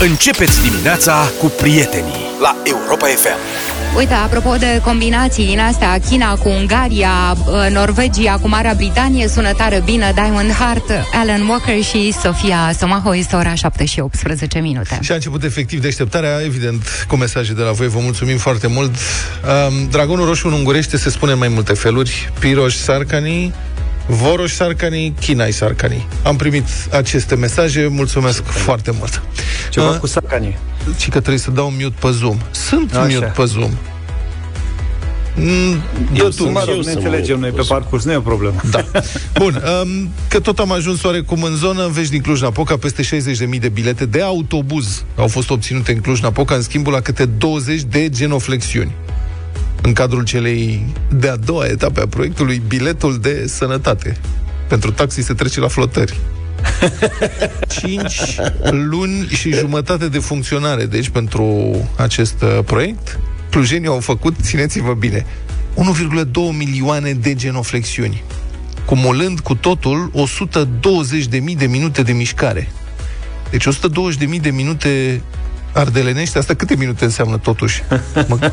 Începeți dimineața cu prietenii la Europa FM. Uite, apropo de combinații din astea, China cu Ungaria, uh, Norvegia cu Marea Britanie, sună tare bine Diamond Heart, Alan Walker și Sofia Somaho, este ora 7 și 18 minute. Și a început efectiv deșteptarea, evident, cu mesaje de la voi, vă mulțumim foarte mult. Um, Dragonul roșu în ungurește se spune în mai multe feluri, Piroș Sarcani, Voroș Sarcani, Chinai Sarcani. Am primit aceste mesaje, mulțumesc foarte mult. Ceva Uh, cu sacanii. Și că trebuie să dau mute pe Zoom. Sunt Așa. mute pe Zoom. Mm, dă Eu tu. sunt Mă rog, eu ne să mă înțelegem noi pe opus. parcurs, nu e o problemă. Da. Bun, um, că tot am ajuns oarecum în zonă, vești din Cluj-Napoca, peste 60.000 de bilete de autobuz au fost obținute în Cluj-Napoca în schimbul la câte 20 de genoflexiuni. În cadrul celei de-a doua etape a proiectului, biletul de sănătate. Pentru taxi se trece la flotări. 5 luni și jumătate de funcționare, deci, pentru acest uh, proiect. Clujenii au făcut, țineți-vă bine, 1,2 milioane de genoflexiuni, cumulând cu totul 120.000 de minute de mișcare. Deci 120.000 de minute ardelenești, asta câte minute înseamnă totuși? Mă...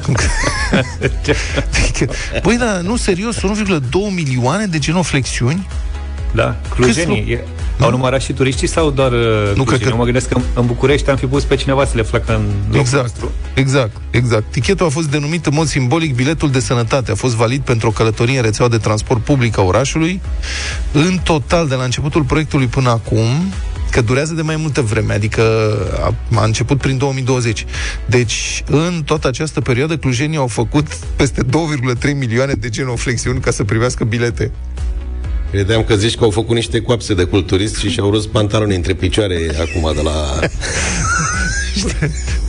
Adică, Băi, dar nu, serios, 1,2 milioane de genoflexiuni? Da, clujenii. Câți E, au numărat și turiștii sau doar uh, clujenii? cred că- Eu mă gândesc că în- în București am fi pus pe cineva să le facă în locul Exact, nostru. exact, exact. Tichetul a fost denumit în mod simbolic biletul de sănătate. A fost valid pentru o călătorie în rețeaua de transport public a orașului. În total, de la începutul proiectului până acum, că durează de mai multă vreme, adică a, a început prin 2020. Deci, în toată această perioadă, clujenii au făcut peste 2,3 milioane de genoflexiuni ca să primească bilete. Credeam că zici că au făcut niște coapse de culturist și și-au rus pantaloni între picioare acum de la...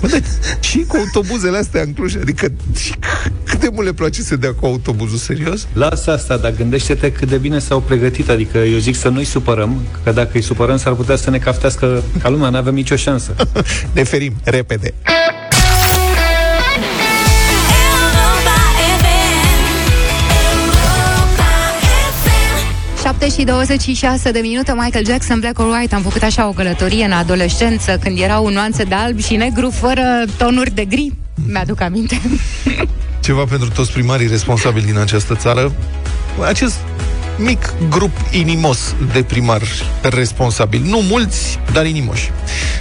Bă, dar și cu autobuzele astea în Cluj, adică și c- cât de mult le place să dea cu autobuzul, serios? Lasă asta, dar gândește-te cât de bine s-au pregătit. Adică eu zic să nu-i supărăm, că dacă îi supărăm s-ar putea să ne caftească ca lumea, n-avem nicio șansă. Ne ferim, repede. 7 și 26 de minute, Michael Jackson, Black or White. Am făcut așa o călătorie în adolescență, când erau nuanțe de alb și negru, fără tonuri de gri. Mi-aduc aminte. Ceva pentru toți primarii responsabili din această țară. Acest mic grup inimos de primari responsabili. Nu mulți, dar inimoși.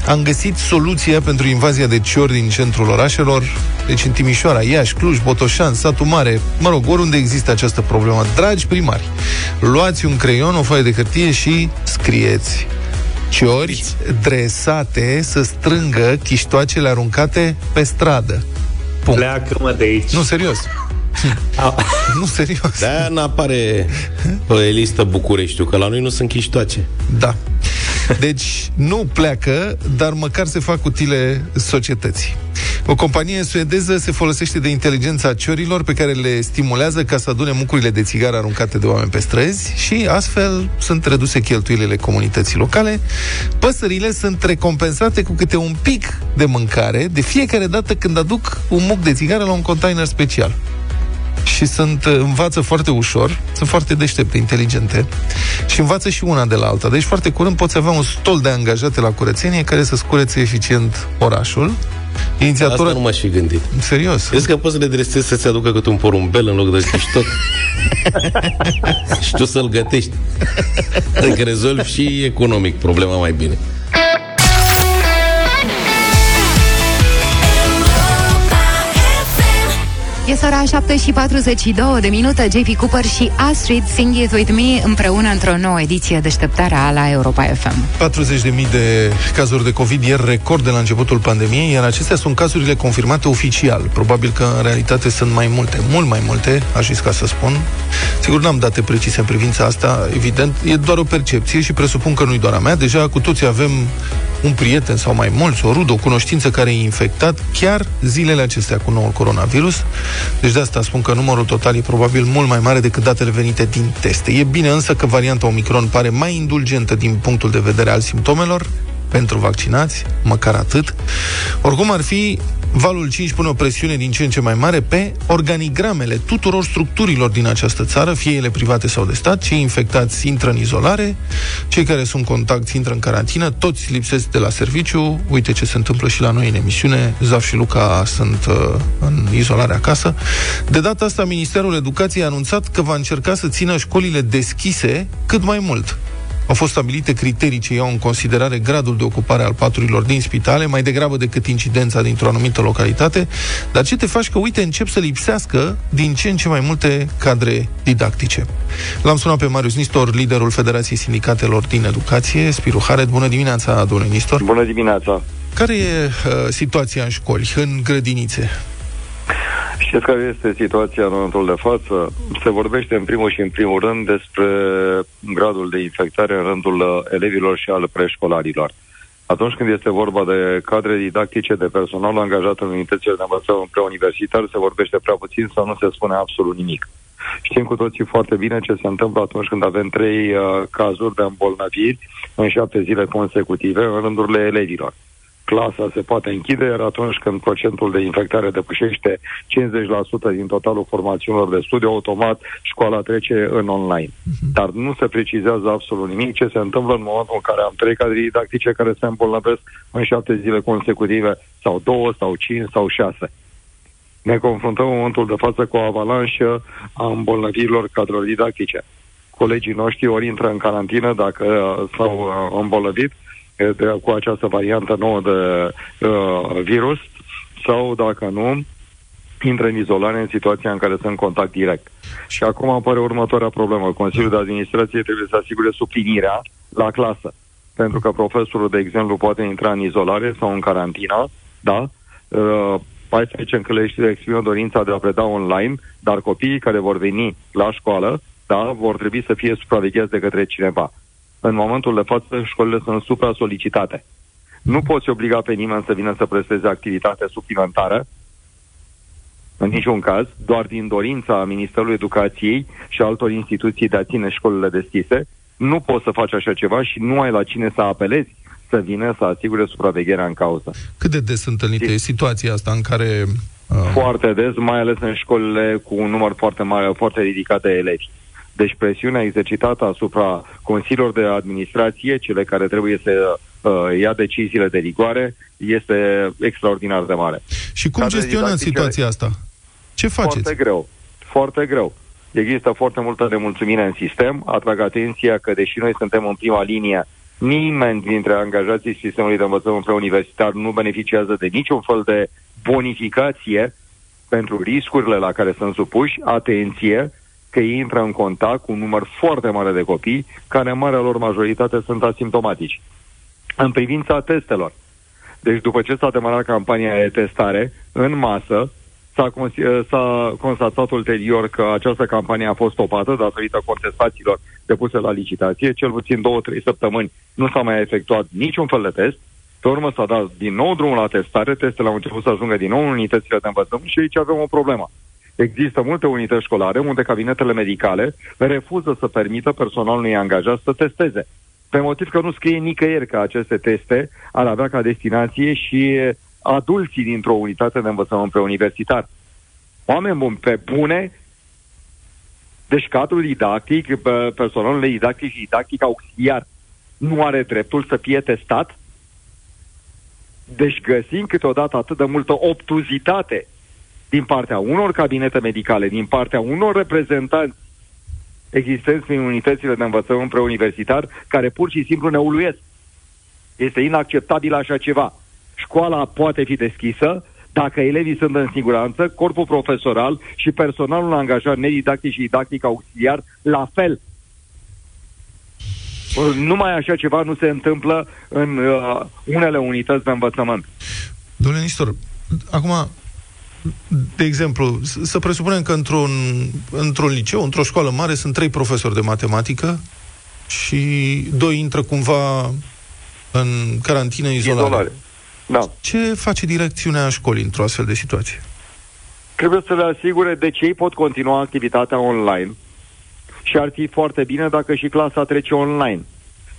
Am găsit soluția pentru invazia de ciori din centrul orașelor, deci în Timișoara, Iași, Cluj, Botoșan, Satul Mare, mă rog, oriunde există această problemă. Dragi primari, luați un creion, o foaie de hârtie și scrieți ciori dresate să strângă chiștoacele aruncate pe stradă. Punct. Pleacă-mă de aici. Nu, serios. nu, serios. De-aia n-apare pe listă Bucureștiu, că la noi nu sunt chiștoace. Da. Deci nu pleacă, dar măcar se fac utile societății. O companie suedeză se folosește de inteligența ciorilor pe care le stimulează ca să adune mucurile de țigară aruncate de oameni pe străzi și astfel sunt reduse cheltuielile comunității locale. Păsările sunt recompensate cu câte un pic de mâncare de fiecare dată când aduc un muc de țigară la un container special și sunt, învață foarte ușor, sunt foarte deștepte, inteligente și învață și una de la alta. Deci foarte curând poți avea un stol de angajate la curățenie care să-ți curețe eficient orașul. Inițiatorul... Asta nu m-aș fi gândit. Serios. Crezi că poți să le dresezi să-ți aducă câte un porumbel în loc de chiștot? și tu să-l gătești. Adică rezolvi și economic problema mai bine. Este ora 7 și 42 de minute, JP Cooper și Astrid Sing It With Me împreună într-o nouă ediție deșteptarea la Europa FM. 40.000 de cazuri de COVID ieri record de la începutul pandemiei, iar acestea sunt cazurile confirmate oficial. Probabil că în realitate sunt mai multe, mult mai multe, aș risca să spun. Sigur, n-am date precise în privința asta, evident, e doar o percepție și presupun că nu-i doar a mea. Deja cu toții avem un prieten sau mai mulți, o rudă, o cunoștință care e infectat chiar zilele acestea cu noul coronavirus. Deci de asta spun că numărul total e probabil mult mai mare decât datele venite din teste. E bine însă că varianta Omicron pare mai indulgentă din punctul de vedere al simptomelor, pentru vaccinați, măcar atât. Oricum ar fi, valul 5 pune o presiune din ce în ce mai mare pe organigramele tuturor structurilor din această țară, fie ele private sau de stat. Cei infectați intră în izolare, cei care sunt contacti intră în carantină, toți lipsesc de la serviciu. Uite ce se întâmplă și la noi în emisiune. Zaf și Luca sunt uh, în izolare acasă. De data asta, Ministerul Educației a anunțat că va încerca să țină școlile deschise cât mai mult. Au fost stabilite criterii ce iau în considerare gradul de ocupare al paturilor din spitale, mai degrabă decât incidența dintr-o anumită localitate, dar ce te faci că, uite, încep să lipsească din ce în ce mai multe cadre didactice. L-am sunat pe Marius Nistor, liderul Federației Sindicatelor din Educație, Spiru Haret. Bună dimineața, domnule Nistor! Bună dimineața! Care e uh, situația în școli, în grădinițe? Știți care este situația în momentul de față? Se vorbește în primul și în primul rând despre gradul de infectare în rândul uh, elevilor și al preșcolarilor. Atunci când este vorba de cadre didactice, de personal angajat în unitățile de învățământ preuniversitar, se vorbește prea puțin sau nu se spune absolut nimic. Știm cu toții foarte bine ce se întâmplă atunci când avem trei uh, cazuri de îmbolnăviri în șapte zile consecutive în rândurile elevilor clasa se poate închide, iar atunci când procentul de infectare depășește 50% din totalul formațiunilor de studiu, automat școala trece în online. Uh-huh. Dar nu se precizează absolut nimic ce se întâmplă în momentul în care am trei cadre didactice care se îmbolnăvesc în șapte zile consecutive, sau două, sau cinci, sau șase. Ne confruntăm în momentul de față cu o avalanșă a îmbolnăvirilor cadrelor didactice. Colegii noștri ori intră în carantină dacă s-au uh, îmbolnăvit, de, cu această variantă nouă de uh, virus sau, dacă nu, intră în izolare în situația în care sunt în contact direct. Și acum apare următoarea problemă. Consiliul de Administrație trebuie să asigure suplinirea la clasă. Pentru că profesorul, de exemplu, poate intra în izolare sau în carantină, da? Uh, 14 că le exprimă dorința de a preda online, dar copiii care vor veni la școală, da, vor trebui să fie supravegheați de către cineva în momentul de față școlile sunt supra-solicitate. Nu poți obliga pe nimeni să vină să presteze activitate suplimentară, în niciun caz, doar din dorința Ministerului Educației și altor instituții de a ține școlile deschise, nu poți să faci așa ceva și nu ai la cine să apelezi să vină să asigure supravegherea în cauză. Cât de des întâlnite e situația asta în care... Uh... Foarte des, mai ales în școlile cu un număr foarte mare, foarte ridicat de elevi. Deci presiunea exercitată asupra consiliilor de administrație, cele care trebuie să uh, ia deciziile de rigoare, este extraordinar de mare. Și cum gestionăm situația asta? Ce faceți? Foarte greu. Foarte greu. Există foarte multă nemulțumire în sistem. Atrag atenția că, deși noi suntem în prima linie, nimeni dintre angajații sistemului de învățământ preuniversitar nu beneficiază de niciun fel de bonificație pentru riscurile la care sunt supuși. Atenție, că ei intră în contact cu un număr foarte mare de copii, care în marea lor majoritate sunt asimptomatici. În privința testelor, deci după ce s-a demarat campania de testare, în masă, s-a, cons- s-a constatat ulterior că această campanie a fost stopată datorită contestațiilor depuse la licitație, cel puțin două-trei săptămâni nu s-a mai efectuat niciun fel de test, pe urmă s-a dat din nou drumul la testare, testele au început să ajungă din nou în unitățile de învățământ și aici avem o problemă. Există multe unități școlare unde cabinetele medicale refuză să permită personalului angajat să testeze. Pe motiv că nu scrie nicăieri că aceste teste ar avea ca destinație și adulții dintr-o unitate de învățământ preuniversitar. Oameni buni, pe bune, deci cadrul didactic, personalul didactic și didactic auxiliar nu are dreptul să fie testat? Deci găsim câteodată atât de multă obtuzitate din partea unor cabinete medicale, din partea unor reprezentanți existenți în unitățile de învățământ preuniversitar, care pur și simplu ne uluiesc. Este inacceptabil așa ceva. Școala poate fi deschisă dacă elevii sunt în siguranță, corpul profesoral și personalul angajat nedidactic și didactic auxiliar la fel. Numai așa ceva nu se întâmplă în uh, unele unități de învățământ. Domnule Nistor, acum de exemplu, să presupunem că într-un, într-un liceu, într-o școală mare, sunt trei profesori de matematică și doi intră cumva în carantină, izolare. izolare. Da. Ce face direcțiunea școlii într-o astfel de situație? Trebuie să le asigure de ce ei pot continua activitatea online și ar fi foarte bine dacă și clasa trece online.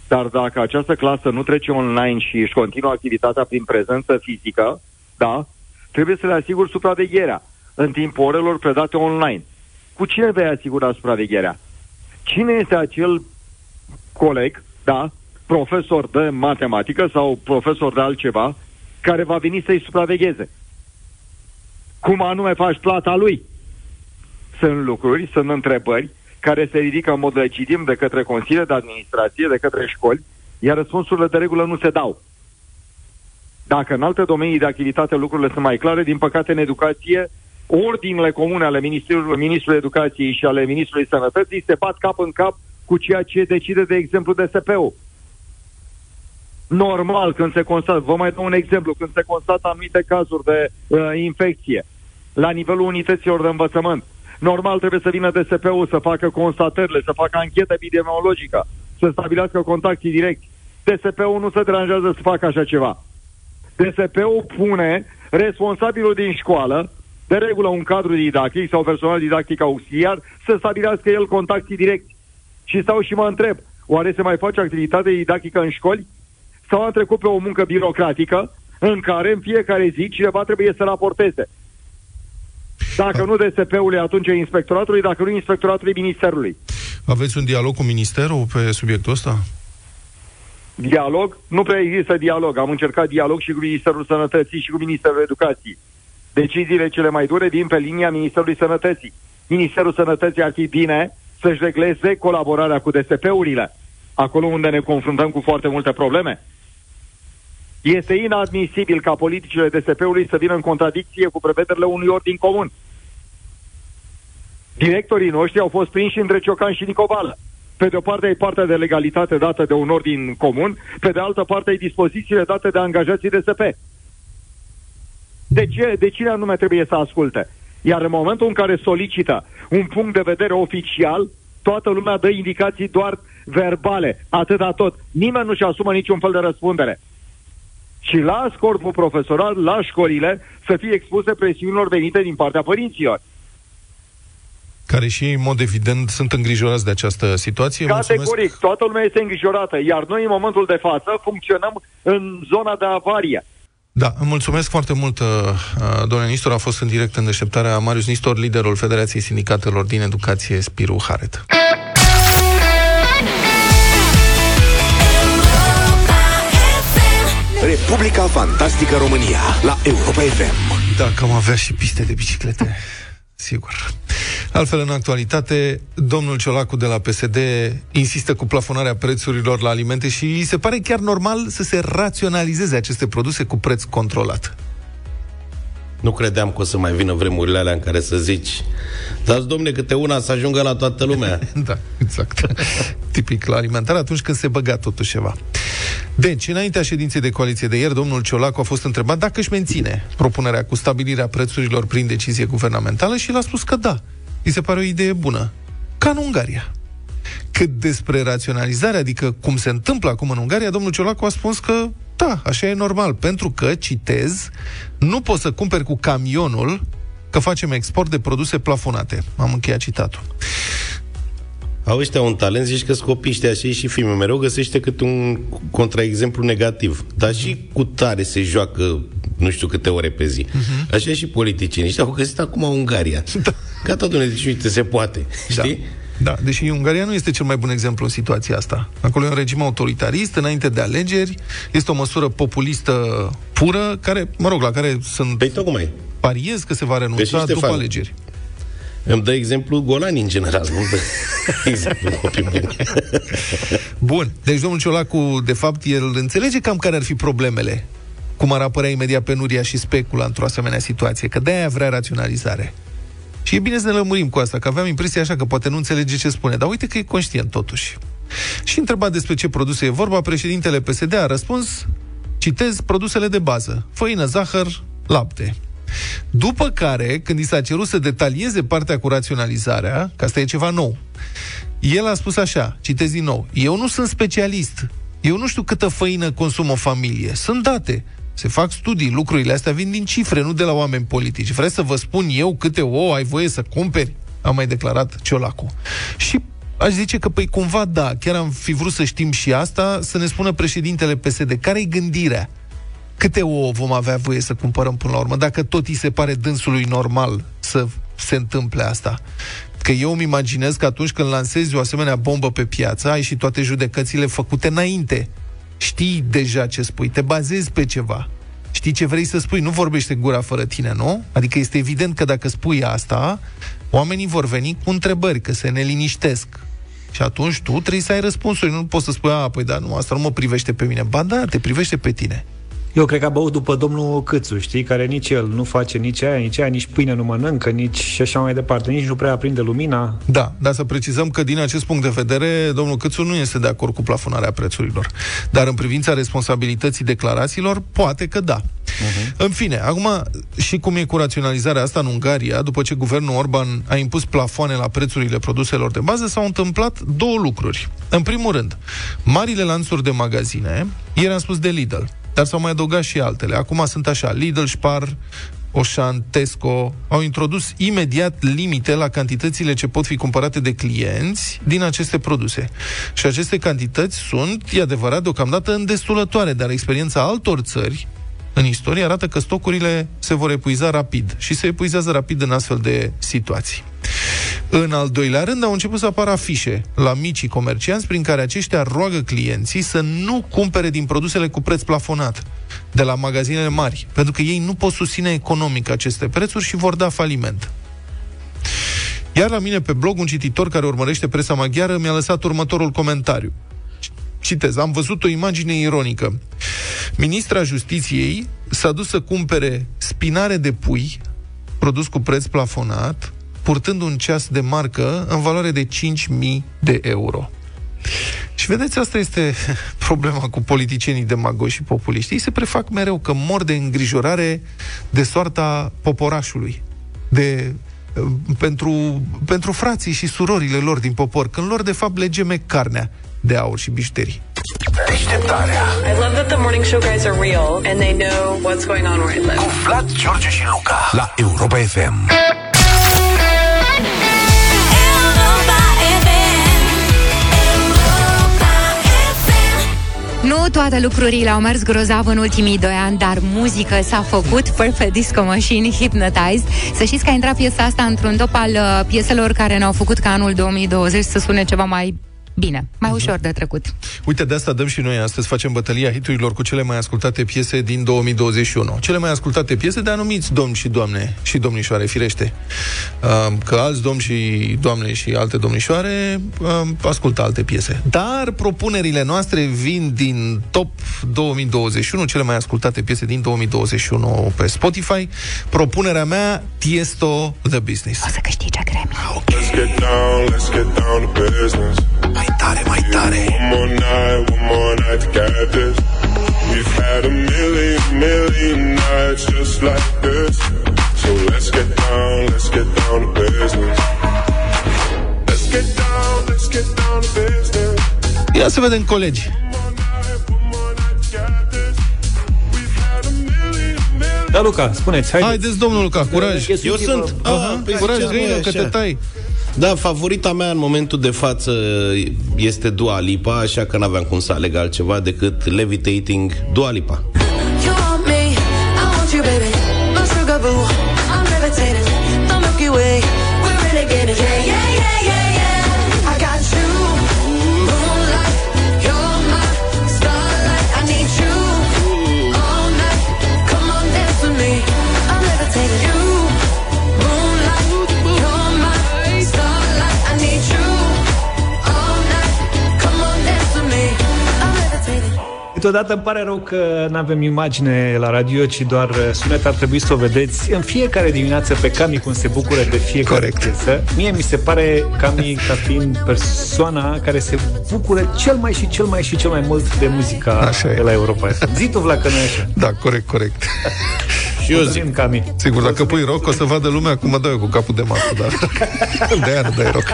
Dar dacă această clasă nu trece online și își continuă activitatea prin prezență fizică, da, trebuie să le asiguri supravegherea în timpul orelor predate online. Cu cine vei asigura supravegherea? Cine este acel coleg, da, profesor de matematică sau profesor de altceva, care va veni să-i supravegheze? Cum anume faci plata lui? Sunt lucruri, sunt întrebări care se ridică în mod legitim de către Consiliul de Administrație, de către școli, iar răspunsurile de regulă nu se dau. Dacă în alte domenii de activitate lucrurile sunt mai clare, din păcate în educație, ordinele comune ale Ministrului, Ministrului Educației și ale Ministrului Sănătății se bat cap în cap cu ceea ce decide, de exemplu, DSP-ul. Normal, când se constată, vă mai dau un exemplu, când se constată anumite cazuri de uh, infecție la nivelul unităților de învățământ, normal trebuie să vină DSP-ul să facă constatările, să facă anchetă epidemiologică, să stabilească contactii directi. DSP-ul nu se deranjează să facă așa ceva. DSP-ul pune responsabilul din școală, de regulă un cadru didactic sau personal didactic auxiliar, să stabilească el contactii directi. Și stau și mă întreb, oare se mai face activitate didactică în școli? Sau am trecut pe o muncă birocratică în care în fiecare zi cineva trebuie să raporteze. Dacă nu DSP-ului, atunci inspectoratului, dacă nu inspectoratului Ministerului. Aveți un dialog cu Ministerul pe subiectul ăsta? Dialog? Nu prea există dialog. Am încercat dialog și cu Ministerul Sănătății și cu Ministerul Educației. Deciziile cele mai dure din pe linia Ministerului Sănătății. Ministerul Sănătății ar fi bine să-și regleze colaborarea cu DSP-urile, acolo unde ne confruntăm cu foarte multe probleme. Este inadmisibil ca politicile DSP-ului să vină în contradicție cu prevederile unui ordin comun. Directorii noștri au fost prinși între Ciocan și Nicovală. Pe de o parte e partea de legalitate dată de un ordin comun, pe de altă parte e dispozițiile date de angajații DSP. De, ce, de cine anume trebuie să asculte? Iar în momentul în care solicită un punct de vedere oficial, toată lumea dă indicații doar verbale, atâta tot. Nimeni nu-și asumă niciun fel de răspundere. Și las corpul profesoral, la școlile, să fie expuse presiunilor venite din partea părinților care și ei, în mod evident, sunt îngrijorați de această situație. Categoric, Mulțumesc. toată lumea este îngrijorată, iar noi, în momentul de față, funcționăm în zona de avarie. Da, îmi mulțumesc foarte mult, uh, uh, domnule Nistor. A fost în direct în deșteptarea Marius Nistor, liderul Federației Sindicatelor din Educație, Spiru Haret. Republica Fantastică România la Europa FM. Da, că am avea și piste de biciclete. Sigur. Altfel, în actualitate, domnul Ciolacu de la PSD insistă cu plafonarea prețurilor la alimente și îi se pare chiar normal să se raționalizeze aceste produse cu preț controlat. Nu credeam că o să mai vină vremurile alea în care să zici Dați, domne, câte una să ajungă la toată lumea. da, exact. Tipic la alimentar atunci când se băga totuși ceva. Deci, înaintea ședinței de coaliție de ieri, domnul Ciolacu a fost întrebat dacă își menține propunerea cu stabilirea prețurilor prin decizie guvernamentală și l-a spus că da. Îi se pare o idee bună. Ca în Ungaria. Cât despre raționalizare, adică cum se întâmplă acum în Ungaria, domnul Ciolacu a spus că da, așa e normal, pentru că, citez, nu poți să cumperi cu camionul că facem export de produse plafonate. Am încheiat citatul. Au ăștia un talent, zici că scopiște așa și filme. Mereu găsește câte un contraexemplu negativ. Dar uh-huh. și cu tare se joacă nu știu câte ore pe zi. Uh-huh. Așa și politicienii. Și au găsit acum Ungaria. Da. Gata, domnule, deci uite, se poate. Da. Știi? Da, deși Ungaria nu este cel mai bun exemplu în situația asta. Acolo e un regim autoritarist, înainte de alegeri, este o măsură populistă pură, care, mă rog, la care sunt... Păi tocmai. Pariez că se va renunța după Ștefan, alegeri. Îmi dă exemplu Golani în general, nu dă exemplu copii buni. Bun, deci domnul Ciolacu, de fapt, el înțelege cam care ar fi problemele cum ar apărea imediat penuria și specula într-o asemenea situație, că de-aia vrea raționalizare. Și e bine să ne lămurim cu asta, că aveam impresia așa că poate nu înțelege ce spune, dar uite că e conștient totuși. Și întrebat despre ce produse e vorba, președintele PSD a răspuns, citez, produsele de bază, făină, zahăr, lapte. După care, când i s-a cerut să detalieze partea cu raționalizarea, că asta e ceva nou, el a spus așa, citez din nou, eu nu sunt specialist, eu nu știu câtă făină consumă o familie, sunt date, se fac studii, lucrurile astea vin din cifre, nu de la oameni politici. Vreți să vă spun eu câte ouă ai voie să cumperi? A mai declarat Ciolacu. Și aș zice că, păi, cumva, da, chiar am fi vrut să știm și asta, să ne spună președintele PSD. Care-i gândirea? Câte ouă vom avea voie să cumpărăm până la urmă, dacă tot îi se pare dânsului normal să se întâmple asta? Că eu îmi imaginez că atunci când lansezi o asemenea bombă pe piață, ai și toate judecățile făcute înainte. Știi deja ce spui, te bazezi pe ceva. Știi ce vrei să spui, nu vorbește gura fără tine, nu? Adică este evident că dacă spui asta, oamenii vor veni cu întrebări, că se neliniștesc. Și atunci tu trebuie să ai răspunsuri. Nu poți să spui, a, păi da, nu, asta nu mă privește pe mine. Ba da, te privește pe tine. Eu cred că a băut după domnul Câțu, știi, care nici el nu face nici aia, nici aia, nici pâine nu mănâncă, nici și așa mai departe, nici nu prea aprinde lumina. Da, dar să precizăm că din acest punct de vedere, domnul Câțu nu este de acord cu plafonarea prețurilor. Dar în privința responsabilității declarațiilor, poate că da. Uh-huh. În fine, acum, și cum e cu raționalizarea asta în Ungaria, după ce guvernul Orban a impus plafoane la prețurile produselor de bază, s-au întâmplat două lucruri. În primul rând, marile lanțuri de magazine, ieri am spus de Lidl, dar s-au mai adăugat și altele. Acum sunt așa, Lidl, Spar, Oșan, Tesco au introdus imediat limite la cantitățile ce pot fi cumpărate de clienți din aceste produse. Și aceste cantități sunt, e adevărat, deocamdată îndestulătoare, dar experiența altor țări în istorie arată că stocurile se vor epuiza rapid și se epuizează rapid în astfel de situații. În al doilea rând, au început să apară afișe la micii comercianți prin care aceștia roagă clienții să nu cumpere din produsele cu preț plafonat de la magazinele mari, pentru că ei nu pot susține economic aceste prețuri și vor da faliment. Iar la mine pe blog, un cititor care urmărește presa maghiară mi-a lăsat următorul comentariu. Citez, am văzut o imagine ironică. Ministra Justiției s-a dus să cumpere spinare de pui, produs cu preț plafonat, purtând un ceas de marcă în valoare de 5.000 de euro. Și vedeți, asta este problema cu politicienii demagogi și populiști. Ei se prefac mereu că mor de îngrijorare de soarta poporașului, de pentru, pentru frații și surorile lor din popor, când lor de fapt legeme carnea de aur și bișterii. Deșteptarea I love that the morning show guys are real and they know what's going on where I live. cu Vlad, George și Luca la Europa FM. Nu toate lucrurile au mers grozav în ultimii doi ani, dar muzică s-a făcut Perfect Disco Machine Hypnotized. Să știți că a intrat piesa asta într-un top al uh, pieselor care ne-au făcut ca anul 2020 să sune ceva mai bine, mai ușor de trecut. Uite, de asta dăm și noi astăzi, facem bătălia hiturilor cu cele mai ascultate piese din 2021. Cele mai ascultate piese de anumiți domni și doamne și domnișoare, firește. Uh, Că alți domni și doamne și alte domnișoare uh, ascultă alte piese. Dar propunerile noastre vin din top 2021, cele mai ascultate piese din 2021 pe Spotify. Propunerea mea, Tiesto The Business. O să câștige Grammy. Let's get down, let's get down to business. Mai tare, mai tare. One more night, one more night to get this. We've had a million, million nights just like this. So let's get down, let's get down to business. Let's get down, let's get down to business. Ia să vedem, colegi. One night, one more night to get this. We've had a million, million. Da, Luca, spuneți, haideți. Haideți, domnul Luca, curaj. Eu sunt. Aha, păi curaj, ziceam, găină, măi, că te așa. tai. Da, favorita mea în momentul de față este Dua Lipa, așa că n-aveam cum să aleg altceva decât Levitating Dua Lipa. Câteodată îmi pare rău că nu avem imagine la radio, ci doar uh, sunet. Ar trebui să o vedeți în fiecare dimineață pe Cami cum se bucură de fiecare Corect. piesă. Mie mi se pare Cami ca fiind persoana care se bucură cel mai și cel mai și cel mai mult de muzica Așa e. de la Europa FM. Zi tu, Vlad, că nu e așa. Da, corect, corect. Și eu zic, Mulțumim, Cami. Sigur, dacă pui rock, o să vadă lumea cum mă dau eu cu capul de masă, dar de aia nu dai rock.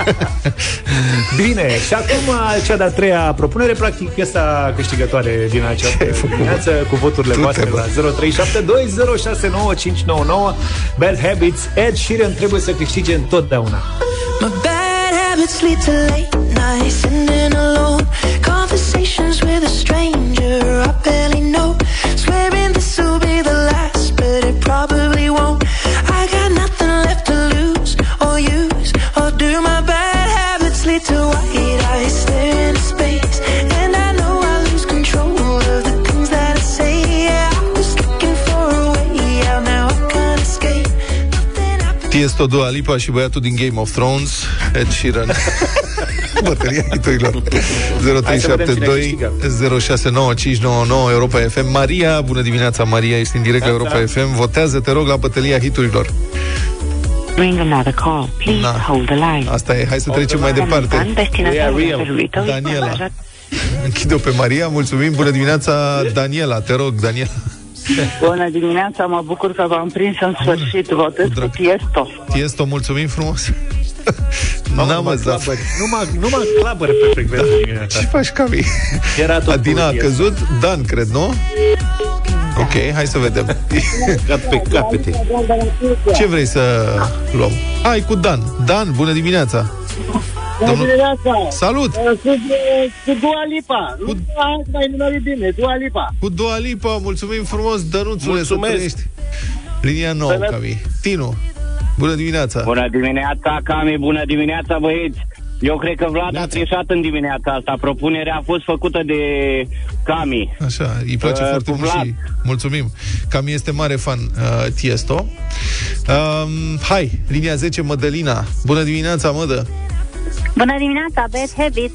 Bine, și acum cea de-a treia propunere, practic piesa câștigătoare din această dimineață cu voturile Tu voastre te bă. la 0372069599 Bad Habits, Ed Sheeran trebuie să câștige întotdeauna. My bad habits habits lead to late nights, sitting alone. Happens. Tiesto, Dua Lipa și băiatul din Game of Thrones, Ed Sheeran. Bătălia hiturilor 0372 069599 Europa FM Maria, bună dimineața Maria, ești în direct la Europa FM Votează, te rog, la bătălia hiturilor Ring another call. Please Na. hold the line. Asta e, hai să trecem mai departe An destinatarul real. serviciului tău Daniela. informează- Închide-o pe Maria, mulțumim, bună dimineața Daniela, te rog, Daniela Bună dimineața, mă bucur că v-am prins în sfârșit. Votez cu drag. Tiesto. Tiesto, mulțumim frumos N-am Numai zaf clabări. Numai, numai clabări pe frecvență dimineața. Ce faci, Cami? Era tot Adina a cu Tiesto. căzut, Dan, cred, nu? Ok, hai să vedem Cat pe capete. Ce vrei să luăm? Hai cu Dan. Dan, bună dimineața. Domnul... Salut! Cu, cu Dua Lipa. Cu... Azi mai numărit bine, Dua Lipa. Cu Dua Lipa, mulțumim frumos, Dănuțule, Mulțumesc. să trăiești. Linia nouă, Sănăt- Cami. Tinu, bună dimineața. Bună dimineața, Cami, bună dimineața, băieți. Eu cred că Vlad a Neața. trișat în dimineața asta. Propunerea a fost făcută de Cami. Așa, îi place Uh, foarte cu mult Vlad. și mulțumim. Cami este mare fan uh, Tiesto. Um, hai, linia 10, Mădălina. Bună dimineața, Mădă. Bună dimineața, Bad Habits.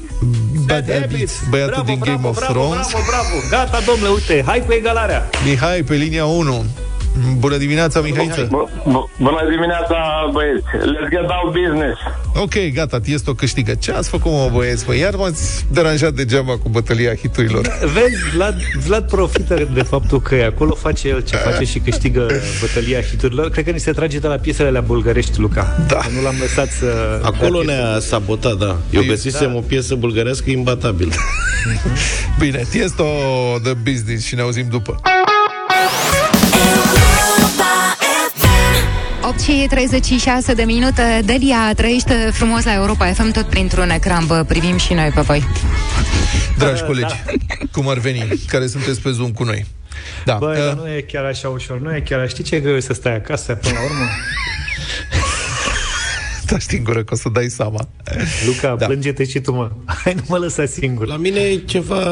Bad Habits, băiatul bravo, din bravo, Game of bravo, Thrones. Bravo, bravo, Gata, domnule, uite, hai cu egalarea. Mihai, pe linia 1. Bună dimineața, Mihai. Bună dimineața, băieți. Let's get out business. Ok, gata, Tiesto câștigă. Ce ați făcut, mă, băieți? Păi iar m-ați deranjat degeaba cu bătălia hiturilor. Vezi, Vlad, Vlad profită de faptul că e acolo, face el ce face și câștigă bătălia hiturilor. Cred că ni se trage de la piesele alea bulgărești, Luca. Da. Că nu l-am lăsat să... Acolo da, ne-a sabotat, da. Eu găsisem o piesă bulgărească imbatabilă. Bine, Tiesto de business și ne auzim după. 8 și 36 de minute Delia trăiește frumos la Europa FM Tot printr-un ecran vă privim și noi pe voi Dragi colegi, cum ar veni, care sunteți pe Zoom cu noi. Da, Băi, uh, dar nu e chiar așa ușor, nu e chiar Știi ce e greu să stai acasă până la urmă? da, știi în gură că o să dai seama. Luca, Da. da. plânge-te și tu, mă. Hai, nu mă lăsa singur. La mine e ceva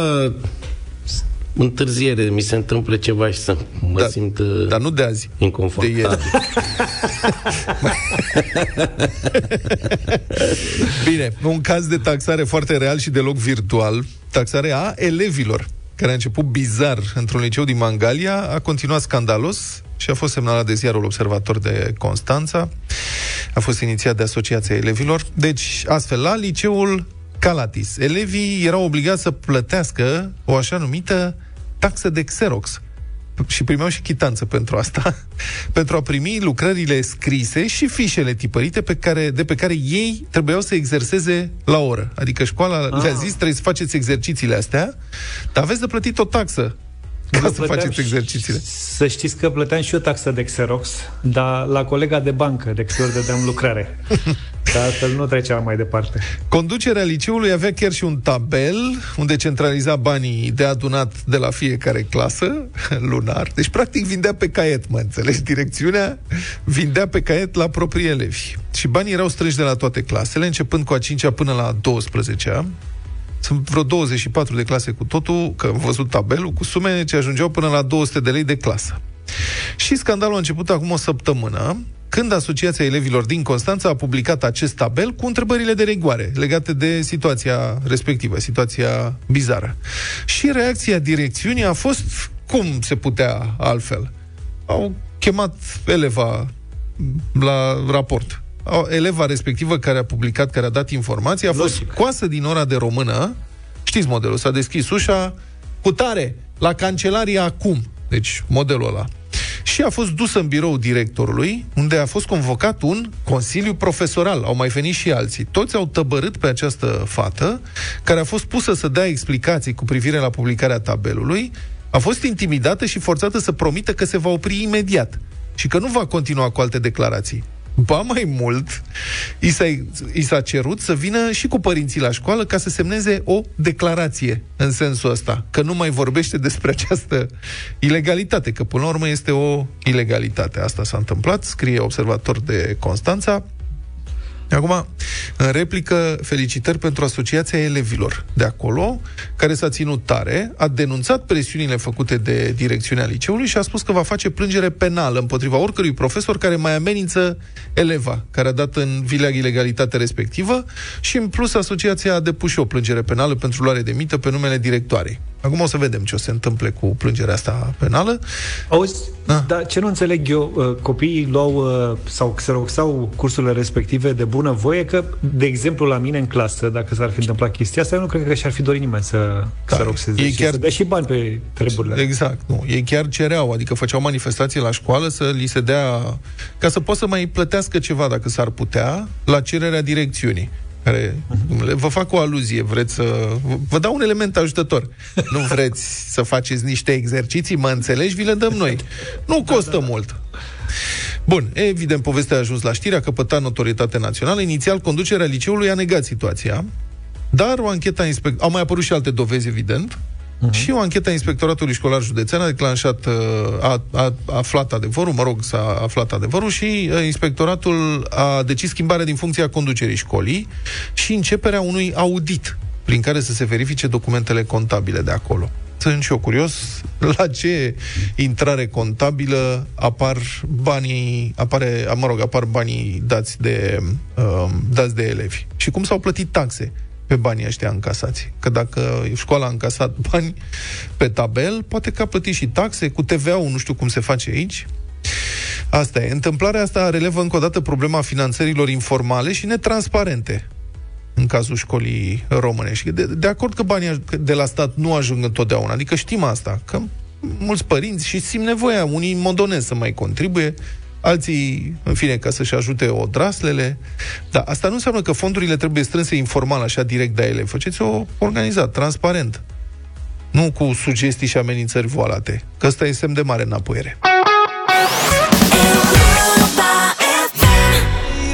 întârziere, mi se întâmplă ceva și să mă Da, simt uh, Dar nu de azi, de inconfortabil. ieri. Bine, un caz de taxare foarte real și deloc virtual. Taxarea a elevilor, care a început bizar într-un liceu din Mangalia, a continuat scandalos și a fost semnalat de ziarul Observator de Constanța. A fost inițiat de Asociația Elevilor. Deci, astfel, la liceul Calatis, elevii erau obligați să plătească o așa numită taxă de Xerox și primeau și chitanță pentru asta, pentru a primi lucrările scrise și fișele tipărite pe care, de pe care ei trebuiau să exerseze la oră. Adică școala ah. le-a zis, trebuie să faceți exercițiile astea, dar aveți de plătit o taxă ca Eu să plăteam faceți și- exercițiile. Să știți că plăteam și eu taxa de Xerox, dar la colega de bancă, de câte ori dădeam lucrare. Dar altfel nu trecea mai departe. Conducerea liceului avea chiar și un tabel unde centraliza banii de adunat de la fiecare clasă, lunar. Deci, practic, vindea pe caiet, mă înțelegi? Direcțiunea vindea pe caiet la proprii elevi. Și banii erau strânși de la toate clasele, începând cu a 5-a până la a 12-a. Sunt vreo 24 de clase cu totul, că am văzut tabelul, cu sume ce ajungeau până la 200 de lei de clasă. Și scandalul a început acum o săptămână, când Asociația Elevilor din Constanța a publicat acest tabel cu întrebările de rigoare legate de situația respectivă, situația bizară. Și reacția direcțiunii a fost cum se putea altfel. Au chemat eleva la raport. Au- Eleva respectivă care a publicat, care a dat informații, a fost scoasă din ora de română. Știți modelul, s-a deschis ușa cu tare, la cancelarie acum. Deci, modelul ăla. Și a fost dusă în birou directorului, unde a fost convocat un consiliu profesoral. Au mai venit și alții. Toți au tăbărât pe această fată, care a fost pusă să dea explicații cu privire la publicarea tabelului, a fost intimidată și forțată să promită că se va opri imediat și că nu va continua cu alte declarații. Ba mai mult, i s-a, i s-a cerut să vină și cu părinții la școală ca să semneze o declarație în sensul ăsta, că nu mai vorbește despre această ilegalitate, că până la urmă este o ilegalitate. Asta s-a întâmplat, scrie observator de Constanța. Acum, în replică, felicitări pentru Asociația Elevilor de acolo, care s-a ținut tare, a denunțat presiunile făcute de direcțiunea liceului și a spus că va face plângere penală împotriva oricărui profesor care mai amenință eleva, care a dat în vileag ilegalitate respectivă și, în plus, asociația a depus și o plângere penală pentru luare de mită pe numele directoarei. Acum o să vedem ce o să se întâmple cu plângerea asta penală. Auzi, ah. dar ce nu înțeleg eu, uh, copiii luau uh, sau xeroxau cursurile respective de bună voie, că, de exemplu, la mine în clasă, dacă s-ar fi întâmplat chestia asta, eu nu cred că și-ar fi dorit nimeni să da, xeroxeze ei chiar... să dea și bani pe treburile. Exact, nu. Ei chiar cereau, adică făceau manifestații la școală să li se dea, ca să poată să mai plătească ceva, dacă s-ar putea, la cererea direcțiunii care vă fac o aluzie, vreți să... Vă dau un element ajutător. Nu vreți să faceți niște exerciții, mă înțelegi, vi le dăm noi. Nu costă da, da, da. mult. Bun, evident, povestea a ajuns la știri, a căpătat notorietate națională. Inițial, conducerea liceului a negat situația, dar o anchetă a inspect... Au mai apărut și alte dovezi, evident, Uh-huh. Și o anchetă a Inspectoratului Școlar Județean a declanșat, uh, a, a, a aflat adevărul, mă rog, s-a aflat adevărul și uh, Inspectoratul a decis schimbarea din funcția conducerii școlii și începerea unui audit prin care să se verifice documentele contabile de acolo. Sunt și eu curios la ce intrare contabilă apar banii, apare, mă rog, apar banii dați de, uh, dați de elevi și cum s-au plătit taxe pe banii ăștia încasați. Că dacă școala a încasat bani pe tabel, poate că a plătit și taxe cu TVA-ul, nu știu cum se face aici. Asta e. Întâmplarea asta relevă încă o dată problema finanțărilor informale și netransparente în cazul școlii românești. De, de acord că banii de la stat nu ajung întotdeauna, adică știm asta, că mulți părinți și simt nevoia, unii modonezi să mai contribuie, alții, în fine, ca să-și ajute odraslele. Dar asta nu înseamnă că fondurile trebuie strânse informal, așa, direct de ele. Faceți-o organizat, transparent. Nu cu sugestii și amenințări voalate. Că ăsta e semn de mare înapoiere.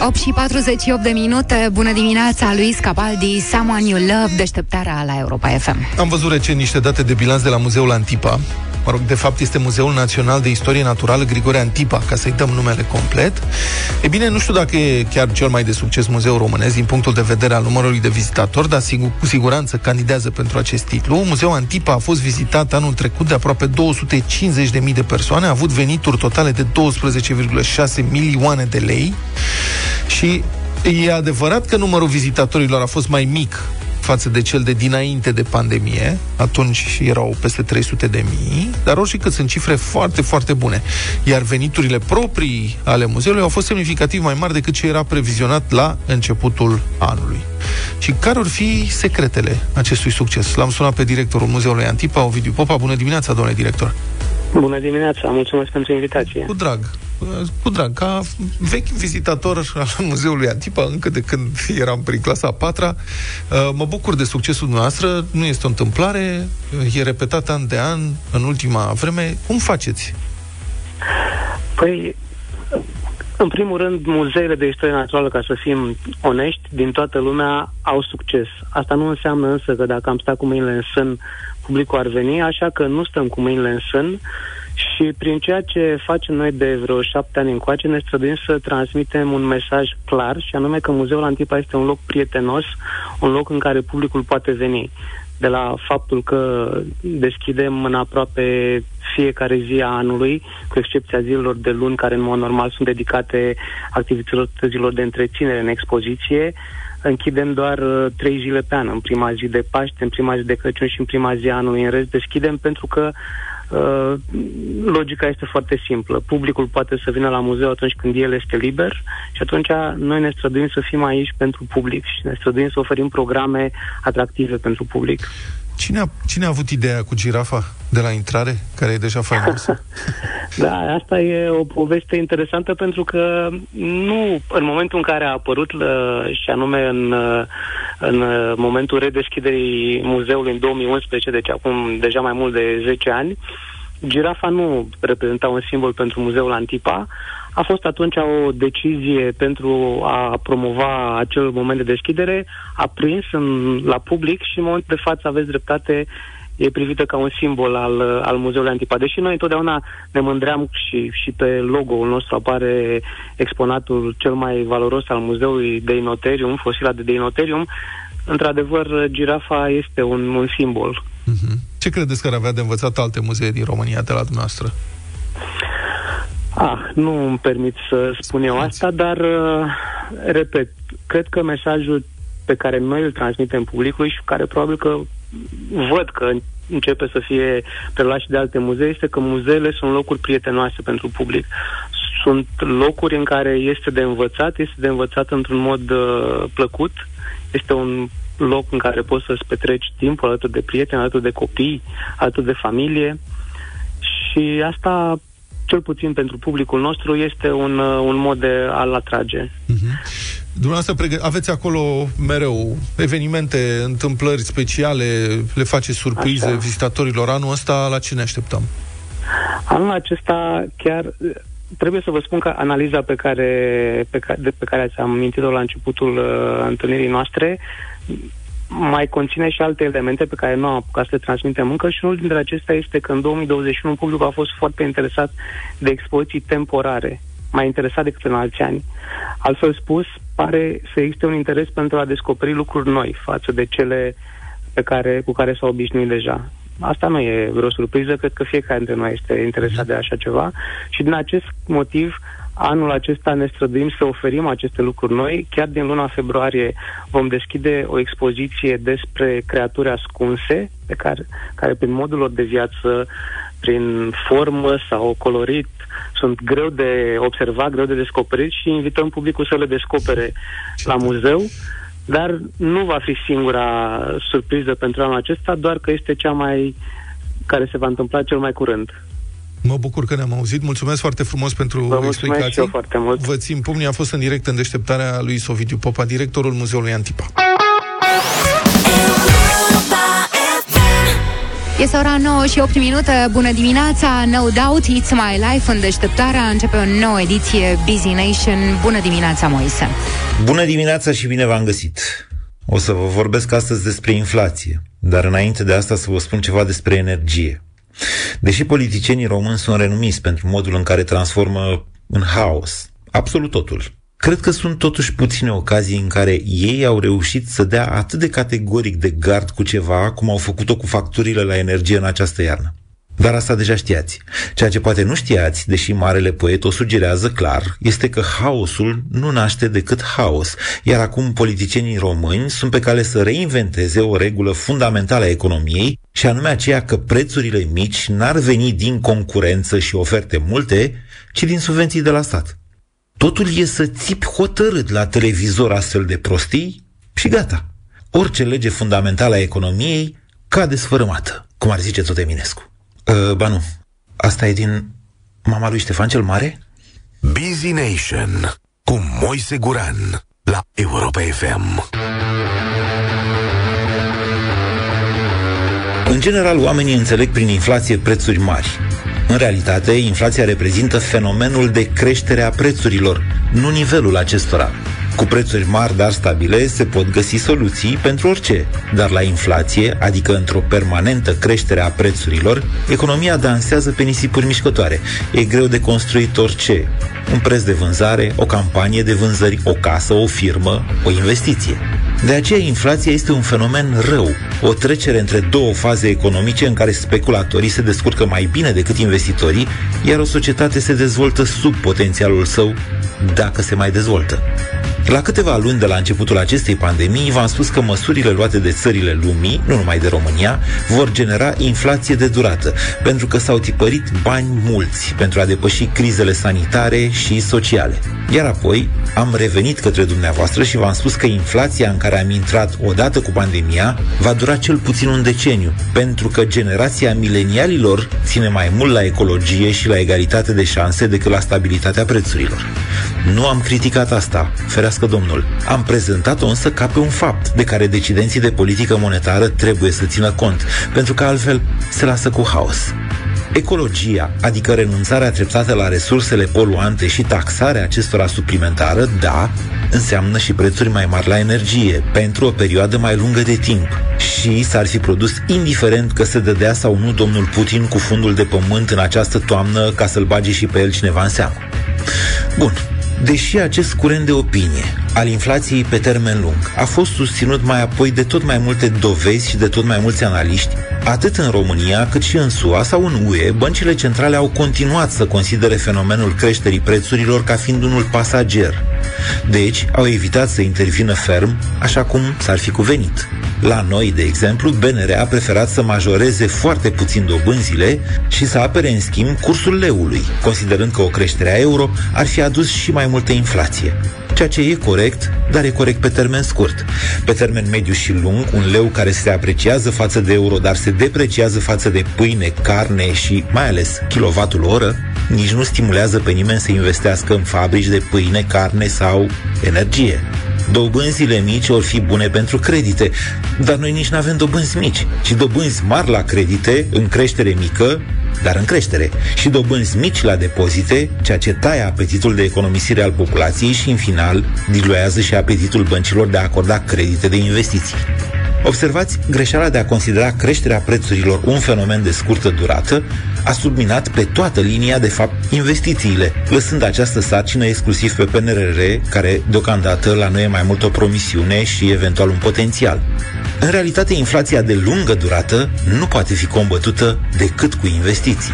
8 și 48 de minute, bună dimineața, Luis Capaldi, Someone You Love, deșteptarea la Europa FM. Am văzut recent niște date de bilanț de la Muzeul Antipa, mă rog, de fapt este Muzeul Național de Istorie Naturală Grigore Antipa, ca să-i dăm numele complet. E bine, nu știu dacă e chiar cel mai de succes muzeu românesc din punctul de vedere al numărului de vizitatori, dar sigur, cu siguranță candidează pentru acest titlu. Muzeul Antipa a fost vizitat anul trecut de aproape 250.000 de persoane, a avut venituri totale de 12,6 milioane de lei și E adevărat că numărul vizitatorilor a fost mai mic față de cel de dinainte de pandemie, atunci erau peste 300 de mii, dar oricât sunt cifre foarte, foarte bune. Iar veniturile proprii ale muzeului au fost semnificativ mai mari decât ce era previzionat la începutul anului. Și care ar fi secretele acestui succes? L-am sunat pe directorul Muzeului Antipa, Ovidiu Popa. Bună dimineața, domnule director! Bună dimineața, mulțumesc pentru invitație. Cu drag cu drag, ca vechi vizitator al Muzeului Antipa, încă de când eram prin clasa a patra, uh, mă bucur de succesul noastră, nu este o întâmplare, e repetat an de an, în ultima vreme. Cum faceți? Păi, în primul rând, muzeele de istorie naturală, ca să fim onești, din toată lumea au succes. Asta nu înseamnă însă că dacă am stat cu mâinile în sân, publicul ar veni, așa că nu stăm cu mâinile în sân și prin ceea ce facem noi de vreo șapte ani încoace, ne străduim să transmitem un mesaj clar, și anume că Muzeul Antipa este un loc prietenos, un loc în care publicul poate veni. De la faptul că deschidem în aproape fiecare zi a anului, cu excepția zilelor de luni, care în mod normal sunt dedicate activităților de întreținere în expoziție, închidem doar uh, trei zile pe an, în prima zi de Paște, în prima zi de Crăciun și în prima zi a anului. În rest deschidem pentru că Uh, logica este foarte simplă. Publicul poate să vină la muzeu atunci când el este liber și atunci noi ne străduim să fim aici pentru public și ne străduim să oferim programe atractive pentru public. Cine a, cine a avut ideea cu girafa de la intrare, care e deja faimoasă? da, asta e o poveste interesantă pentru că nu, în momentul în care a apărut, și anume în, în momentul redeschiderii muzeului în 2011, deci acum deja mai mult de 10 ani, girafa nu reprezenta un simbol pentru muzeul Antipa, A fost atunci o decizie pentru a promova acel moment de deschidere, a prins în, la public și în momentul de față aveți dreptate, e privită ca un simbol al, al Muzeului Antipa. Deși noi întotdeauna ne mândream și, și pe logo-ul nostru apare exponatul cel mai valoros al Muzeului Deinoterium, fosila de Deinoterium, într-adevăr, girafa este un, un simbol. Uh-huh. Ce credeți că ar avea de învățat alte muzee din România de la dumneavoastră? Ah, nu îmi permit să spun eu asta, dar, uh, repet, cred că mesajul pe care noi îl transmitem publicului și care probabil că văd că începe să fie preluat și de alte muzee, este că muzeele sunt locuri prietenoase pentru public. Sunt locuri în care este de învățat, este de învățat într-un mod uh, plăcut, este un loc în care poți să-ți petreci timpul alături de prieteni, alături de copii, alături de familie și asta cel puțin pentru publicul nostru, este un, uh, un mod de a-l atrage. Uh-huh. Dumneavoastră pregă- aveți acolo mereu evenimente, întâmplări speciale, le faceți surprize Așa. vizitatorilor. Anul ăsta la ce ne așteptăm? Anul acesta chiar trebuie să vă spun că analiza pe care, pe care, de pe care ați amintit-o la începutul uh, întâlnirii noastre mai conține și alte elemente pe care nu am apucat să le transmitem încă și unul dintre acestea este că în 2021 publicul a fost foarte interesat de expoziții temporare, mai interesat decât în alți ani. Altfel spus, pare să existe un interes pentru a descoperi lucruri noi față de cele pe care, cu care s-au obișnuit deja. Asta nu e vreo surpriză, cred că fiecare dintre noi este interesat de așa ceva și din acest motiv Anul acesta ne străduim să oferim aceste lucruri noi. Chiar din luna februarie vom deschide o expoziție despre creaturi ascunse, pe care, care prin modul lor de viață, prin formă sau colorit, sunt greu de observat, greu de descoperit și invităm publicul să le descopere la muzeu. Dar nu va fi singura surpriză pentru anul acesta, doar că este cea mai care se va întâmpla cel mai curând. Mă bucur că ne-am auzit. Mulțumesc foarte frumos pentru Vă explicații. și eu foarte mult. Vă țin pumnii. A fost în direct în deșteptarea lui Sovidiu Popa, directorul Muzeului Antipa. Este ora 9 și 8 minute. Bună dimineața! No doubt, It's My Life în deșteptarea. Începe o nouă ediție Busy Nation. Bună dimineața, Moise! Bună dimineața și bine v-am găsit! O să vă vorbesc astăzi despre inflație, dar înainte de asta să vă spun ceva despre energie. Deși politicienii români sunt renumiți pentru modul în care transformă în haos absolut totul, cred că sunt totuși puține ocazii în care ei au reușit să dea atât de categoric de gard cu ceva cum au făcut-o cu facturile la energie în această iarnă. Dar asta deja știați. Ceea ce poate nu știați, deși marele poet o sugerează clar, este că haosul nu naște decât haos, iar acum politicienii români sunt pe cale să reinventeze o regulă fundamentală a economiei, și anume aceea că prețurile mici n-ar veni din concurență și oferte multe, ci din subvenții de la stat. Totul e să țipi hotărât la televizor astfel de prostii și gata. Orice lege fundamentală a economiei cade sfărâmată, cum ar zice tot Eminescu. Uh, ba nu. Asta e din mama lui Ștefan cel Mare? Busy Nation cu Moise Guran la Europa FM. În general, oamenii înțeleg prin inflație prețuri mari. În realitate, inflația reprezintă fenomenul de creștere a prețurilor, nu nivelul acestora. Cu prețuri mari, dar stabile, se pot găsi soluții pentru orice. Dar la inflație, adică într-o permanentă creștere a prețurilor, economia dansează pe nisipuri mișcătoare. E greu de construit orice. Un preț de vânzare, o campanie de vânzări, o casă, o firmă, o investiție. De aceea, inflația este un fenomen rău, o trecere între două faze economice în care speculatorii se descurcă mai bine decât investitorii, iar o societate se dezvoltă sub potențialul său, dacă se mai dezvoltă. La câteva luni de la începutul acestei pandemii, v-am spus că măsurile luate de țările lumii, nu numai de România, vor genera inflație de durată, pentru că s-au tipărit bani mulți pentru a depăși crizele sanitare și sociale. Iar apoi am revenit către dumneavoastră și v-am spus că inflația în care am intrat odată cu pandemia va dura cel puțin un deceniu, pentru că generația milenialilor ține mai mult la ecologie și la egalitate de șanse decât la stabilitatea prețurilor. Nu am criticat asta, ferească Domnul. Am prezentat-o însă ca pe un fapt de care decidenții de politică monetară trebuie să țină cont, pentru că altfel se lasă cu haos. Ecologia, adică renunțarea treptată la resursele poluante și taxarea acestora suplimentară, da, înseamnă și prețuri mai mari la energie, pentru o perioadă mai lungă de timp. Și s-ar fi produs indiferent că se dădea sau nu domnul Putin cu fundul de pământ în această toamnă ca să-l bage și pe el cineva în seamă. Bun, Deși acest curent de opinie al inflației pe termen lung a fost susținut mai apoi de tot mai multe dovezi și de tot mai mulți analiști, atât în România cât și în SUA sau în UE, băncile centrale au continuat să considere fenomenul creșterii prețurilor ca fiind unul pasager. Deci, au evitat să intervină ferm, așa cum s-ar fi cuvenit. La noi, de exemplu, BNR a preferat să majoreze foarte puțin dobânzile și să apere, în schimb, cursul leului, considerând că o creștere a euro ar fi adus și mai multă inflație ceea ce e corect, dar e corect pe termen scurt. Pe termen mediu și lung, un leu care se apreciază față de euro, dar se depreciază față de pâine, carne și mai ales kilovatul oră, nici nu stimulează pe nimeni să investească în fabrici de pâine, carne sau energie. Dobânzile mici or fi bune pentru credite, dar noi nici nu avem dobânzi mici, ci dobânzi mari la credite, în creștere mică, dar în creștere, și dobânzi mici la depozite, ceea ce taie apetitul de economisire al populației și, în final, diluează și apetitul băncilor de a acorda credite de investiții. Observați, greșeala de a considera creșterea prețurilor un fenomen de scurtă durată a subminat pe toată linia, de fapt, investițiile, lăsând această sarcină exclusiv pe PNRR, care deocamdată la noi e mai mult o promisiune și eventual un potențial. În realitate, inflația de lungă durată nu poate fi combătută decât cu investiții.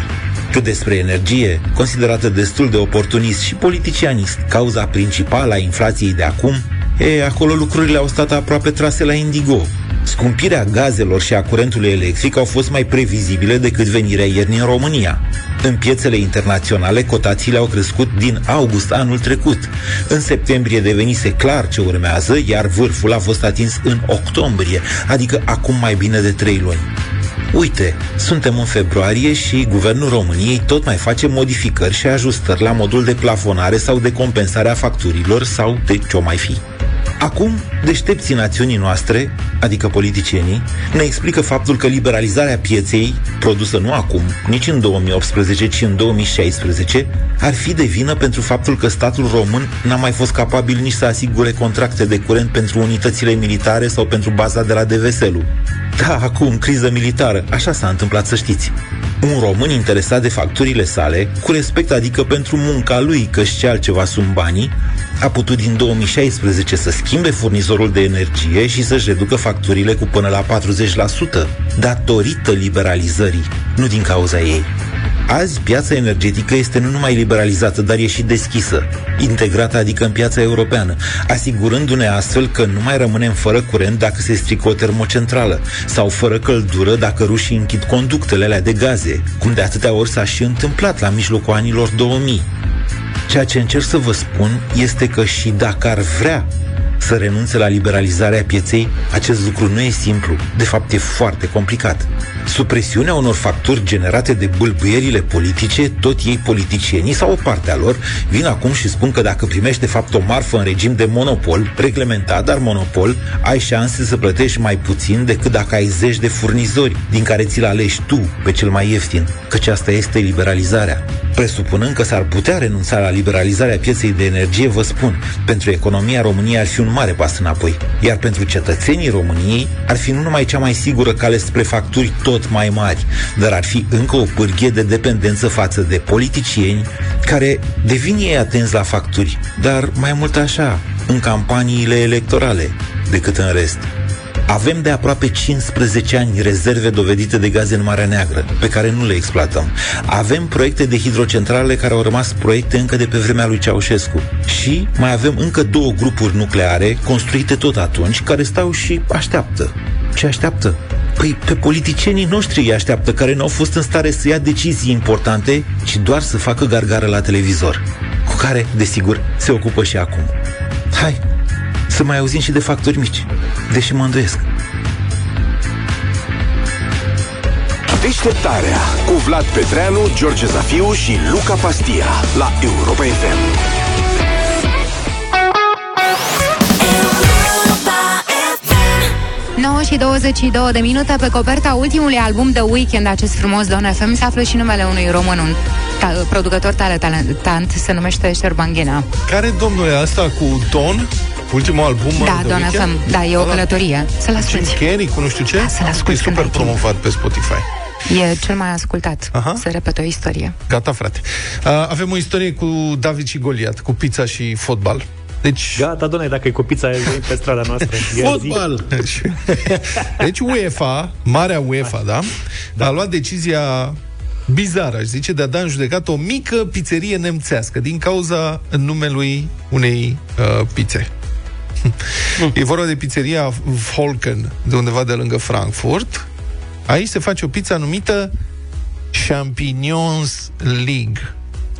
Cât despre energie, considerată destul de oportunist și politicianist, cauza principală a inflației de acum, e, acolo lucrurile au stat aproape trase la indigo, Scumpirea gazelor și a curentului electric au fost mai previzibile decât venirea iernii în România. În piețele internaționale, cotațiile au crescut din august anul trecut. În septembrie devenise clar ce urmează, iar vârful a fost atins în octombrie, adică acum mai bine de trei luni. Uite, suntem în februarie și Guvernul României tot mai face modificări și ajustări la modul de plafonare sau de compensare a facturilor sau de ce o mai fi. Acum, deștepții națiunii noastre, adică politicienii, ne explică faptul că liberalizarea pieței, produsă nu acum, nici în 2018, ci în 2016, ar fi de vină pentru faptul că statul român n-a mai fost capabil nici să asigure contracte de curent pentru unitățile militare sau pentru baza de la Deveselu. Da, acum, criză militară, așa s-a întâmplat să știți. Un român interesat de facturile sale, cu respect adică pentru munca lui, că și altceva sunt banii, a putut din 2016 să schimbe furnizorul de energie și să-și reducă facturile cu până la 40%, datorită liberalizării, nu din cauza ei. Azi, piața energetică este nu numai liberalizată, dar e și deschisă, integrată adică în piața europeană, asigurându-ne astfel că nu mai rămânem fără curent dacă se strică o termocentrală sau fără căldură dacă rușii închid conductele alea de gaze, cum de atâtea ori s-a și întâmplat la mijlocul anilor 2000. Ceea ce încerc să vă spun este că și dacă ar vrea să renunțe la liberalizarea pieței, acest lucru nu e simplu. De fapt, e foarte complicat. Sub presiunea unor facturi generate de bâlbâierile politice, tot ei politicienii sau o parte a lor vin acum și spun că dacă primești de fapt o marfă în regim de monopol, reglementat, dar monopol, ai șanse să plătești mai puțin decât dacă ai zeci de furnizori, din care ți-l alegi tu pe cel mai ieftin, căci asta este liberalizarea. Presupunând că s-ar putea renunța la liberalizarea pieței de energie, vă spun, pentru economia României ar fi un mare pas înapoi, iar pentru cetățenii României ar fi nu numai cea mai sigură cale spre facturi tot mai mari, dar ar fi încă o pârghie de dependență față de politicieni care devin ei atenți la facturi, dar mai mult așa, în campaniile electorale, decât în rest. Avem de aproape 15 ani rezerve dovedite de gaze în Marea Neagră, pe care nu le exploatăm. Avem proiecte de hidrocentrale care au rămas proiecte încă de pe vremea lui Ceaușescu. Și mai avem încă două grupuri nucleare, construite tot atunci, care stau și așteaptă. Ce așteaptă? Păi pe politicienii noștri îi așteaptă, care nu au fost în stare să ia decizii importante, ci doar să facă gargară la televizor, cu care, desigur, se ocupă și acum. Hai, să mai auzim și de factori mici, deși mă îndoiesc. Deșteptarea cu Vlad Petreanu, George Zafiu și Luca Pastia la Europa FM. 9 și 22 de minute pe coperta ultimului album de Weekend, acest frumos Don FM, se află și numele unui român, un ta- producător tare talentant, se numește Șerban Ghena. Care domnul e asta cu Don? Ultimul album Da, de Don Weeknd? FM, da, e o Ăla călătorie. Să-l Jim asculti. Carrey cu nu știu ce? Da, să-l asculti E super când ai timp. promovat pe Spotify. E cel mai ascultat. Aha. Se repetă o istorie. Gata, frate. Uh, avem o istorie cu David și Goliat, cu pizza și fotbal. Deci... Gata, doamne, dacă e cu pizza, e pe strada noastră. Ia zi. Deci UEFA, marea UEFA, da, da. a luat decizia bizară, aș zice, de a da în judecată o mică pizzerie nemțească din cauza numelui unei uh, pizze. e vorba de pizzeria Volken, de undeva de lângă Frankfurt. Aici se face o pizza numită Champignons League.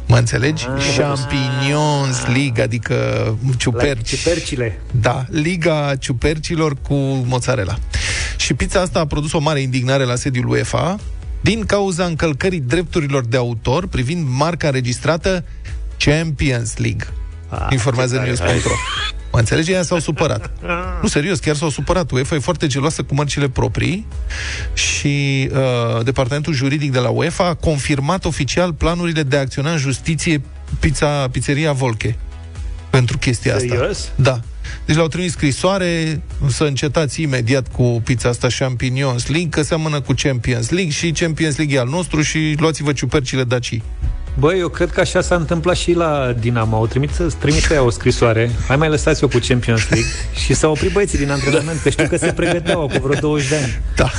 Mă înțelegi? Ah. Champignons League, adică ciuperci. Ciupercile. Da, Liga Ciupercilor cu mozzarella. Și pizza asta a produs o mare indignare la sediul UEFA din cauza încălcării drepturilor de autor privind marca înregistrată Champions League. Ah, Informează ce tare. news.ro. Mă înțelegi? Ea s-au supărat. Nu, serios, chiar s-au supărat. UEFA e foarte geloasă cu mărcile proprii și uh, departamentul juridic de la UEFA a confirmat oficial planurile de a acționa în justiție pizza, pizzeria Volke pentru chestia asta. Serios? Da. Deci le-au trimis scrisoare să încetați imediat cu pizza asta Champignons League, că seamănă cu Champions League și Champions League e al nostru și luați-vă ciupercile dacii. Băi, eu cred că așa s-a întâmplat și la Dinamo. Au trimis, trimite ea o scrisoare. Hai mai lăsați-o cu Champions League. și s-au oprit băieții din antrenament, că știu că se pregăteau cu vreo 20 de ani. Da.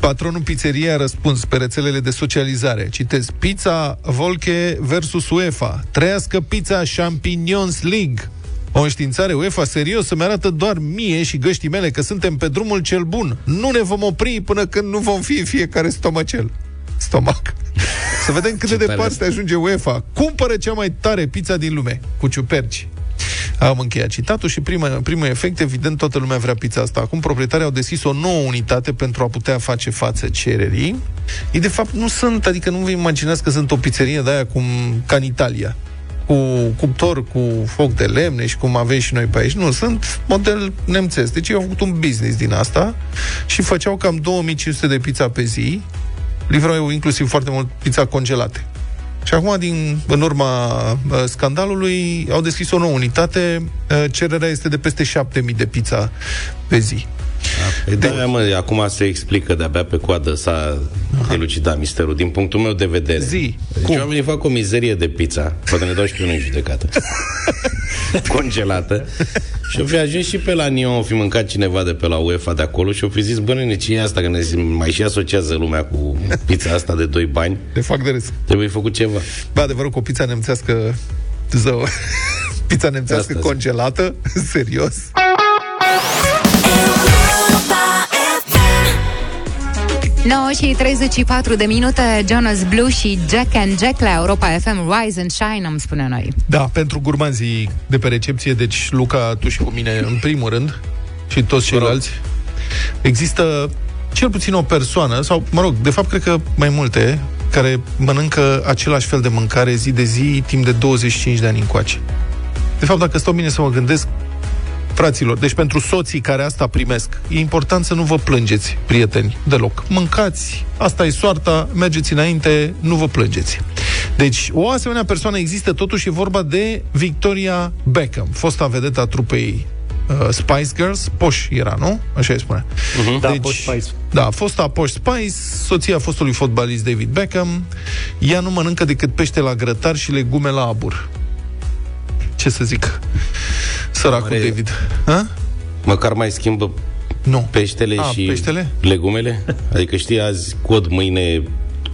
Patronul pizzeriei a răspuns pe rețelele de socializare. Citez, pizza Volke versus UEFA. Trăiască pizza Champignons League. O înștiințare UEFA serios să-mi arată doar mie și găștii mele că suntem pe drumul cel bun. Nu ne vom opri până când nu vom fi fiecare stomacel. Stomac. Să vedem cât de Ce departe tare. ajunge UEFA. Cumpără cea mai tare pizza din lume, cu ciuperci. Am încheiat citatul și prima, primul efect, evident, toată lumea vrea pizza asta. Acum proprietarii au deschis o nouă unitate pentru a putea face față cererii. Ei, de fapt, nu sunt, adică nu vă imaginați că sunt o pizzerie de aia cum, ca în Italia cu cuptor, cu foc de lemne și cum avem și noi pe aici. Nu, sunt model nemțesc. Deci ei au făcut un business din asta și făceau cam 2500 de pizza pe zi, livrau inclusiv foarte mult pizza congelate. Și acum, din, în urma uh, scandalului, au deschis o nouă unitate. Uh, cererea este de peste 7000 de pizza pe zi. Păi da, mă, acum se explică de-abia pe coadă s-a elucidat misterul. Din punctul meu de vedere. Zi. Deci Cum? oamenii fac o mizerie de pizza, poate ne dau și pe noi în judecată. Congelată. Și o fi ajuns și pe la Nio, o fi mâncat cineva de pe la UEFA de acolo și o fi zis, bă, nene, ce e asta? Că ne mai și asociază lumea cu pizza asta de 2 bani. De fac de râs. Trebuie făcut ceva. Bă, adevărul cu o pizza nemțească zău. pizza nemțească Asta zic. congelată? Serios? Nouă și 34 de minute Jonas Blue și Jack and Jack la Europa FM Rise and Shine, îmi spune noi Da, pentru gurmanzii de pe recepție, deci Luca, tu și cu mine în primul rând și toți ceilalți, există cel puțin o persoană, sau, mă rog, de fapt, cred că mai multe, care mănâncă același fel de mâncare zi de zi, timp de 25 de ani încoace. De fapt, dacă stau bine să mă gândesc, fraților, deci pentru soții care asta primesc, e important să nu vă plângeți, prieteni, deloc. Mâncați, asta e soarta, mergeți înainte, nu vă plângeți. Deci, o asemenea persoană există, totuși e vorba de Victoria Beckham, fosta vedetă a trupei uh, Spice Girls, Posh era, nu? Așa îi spune. Uh-huh. Da, Posh Spice. Da, fosta Posh Spice, soția fostului fotbalist David Beckham, ea nu mănâncă decât pește la grătar și legume la abur. Ce să zic? Săracul Mare- David. Ha? Măcar mai schimbă nu. peștele A, și peștele? legumele? Adică știi, azi cod, mâine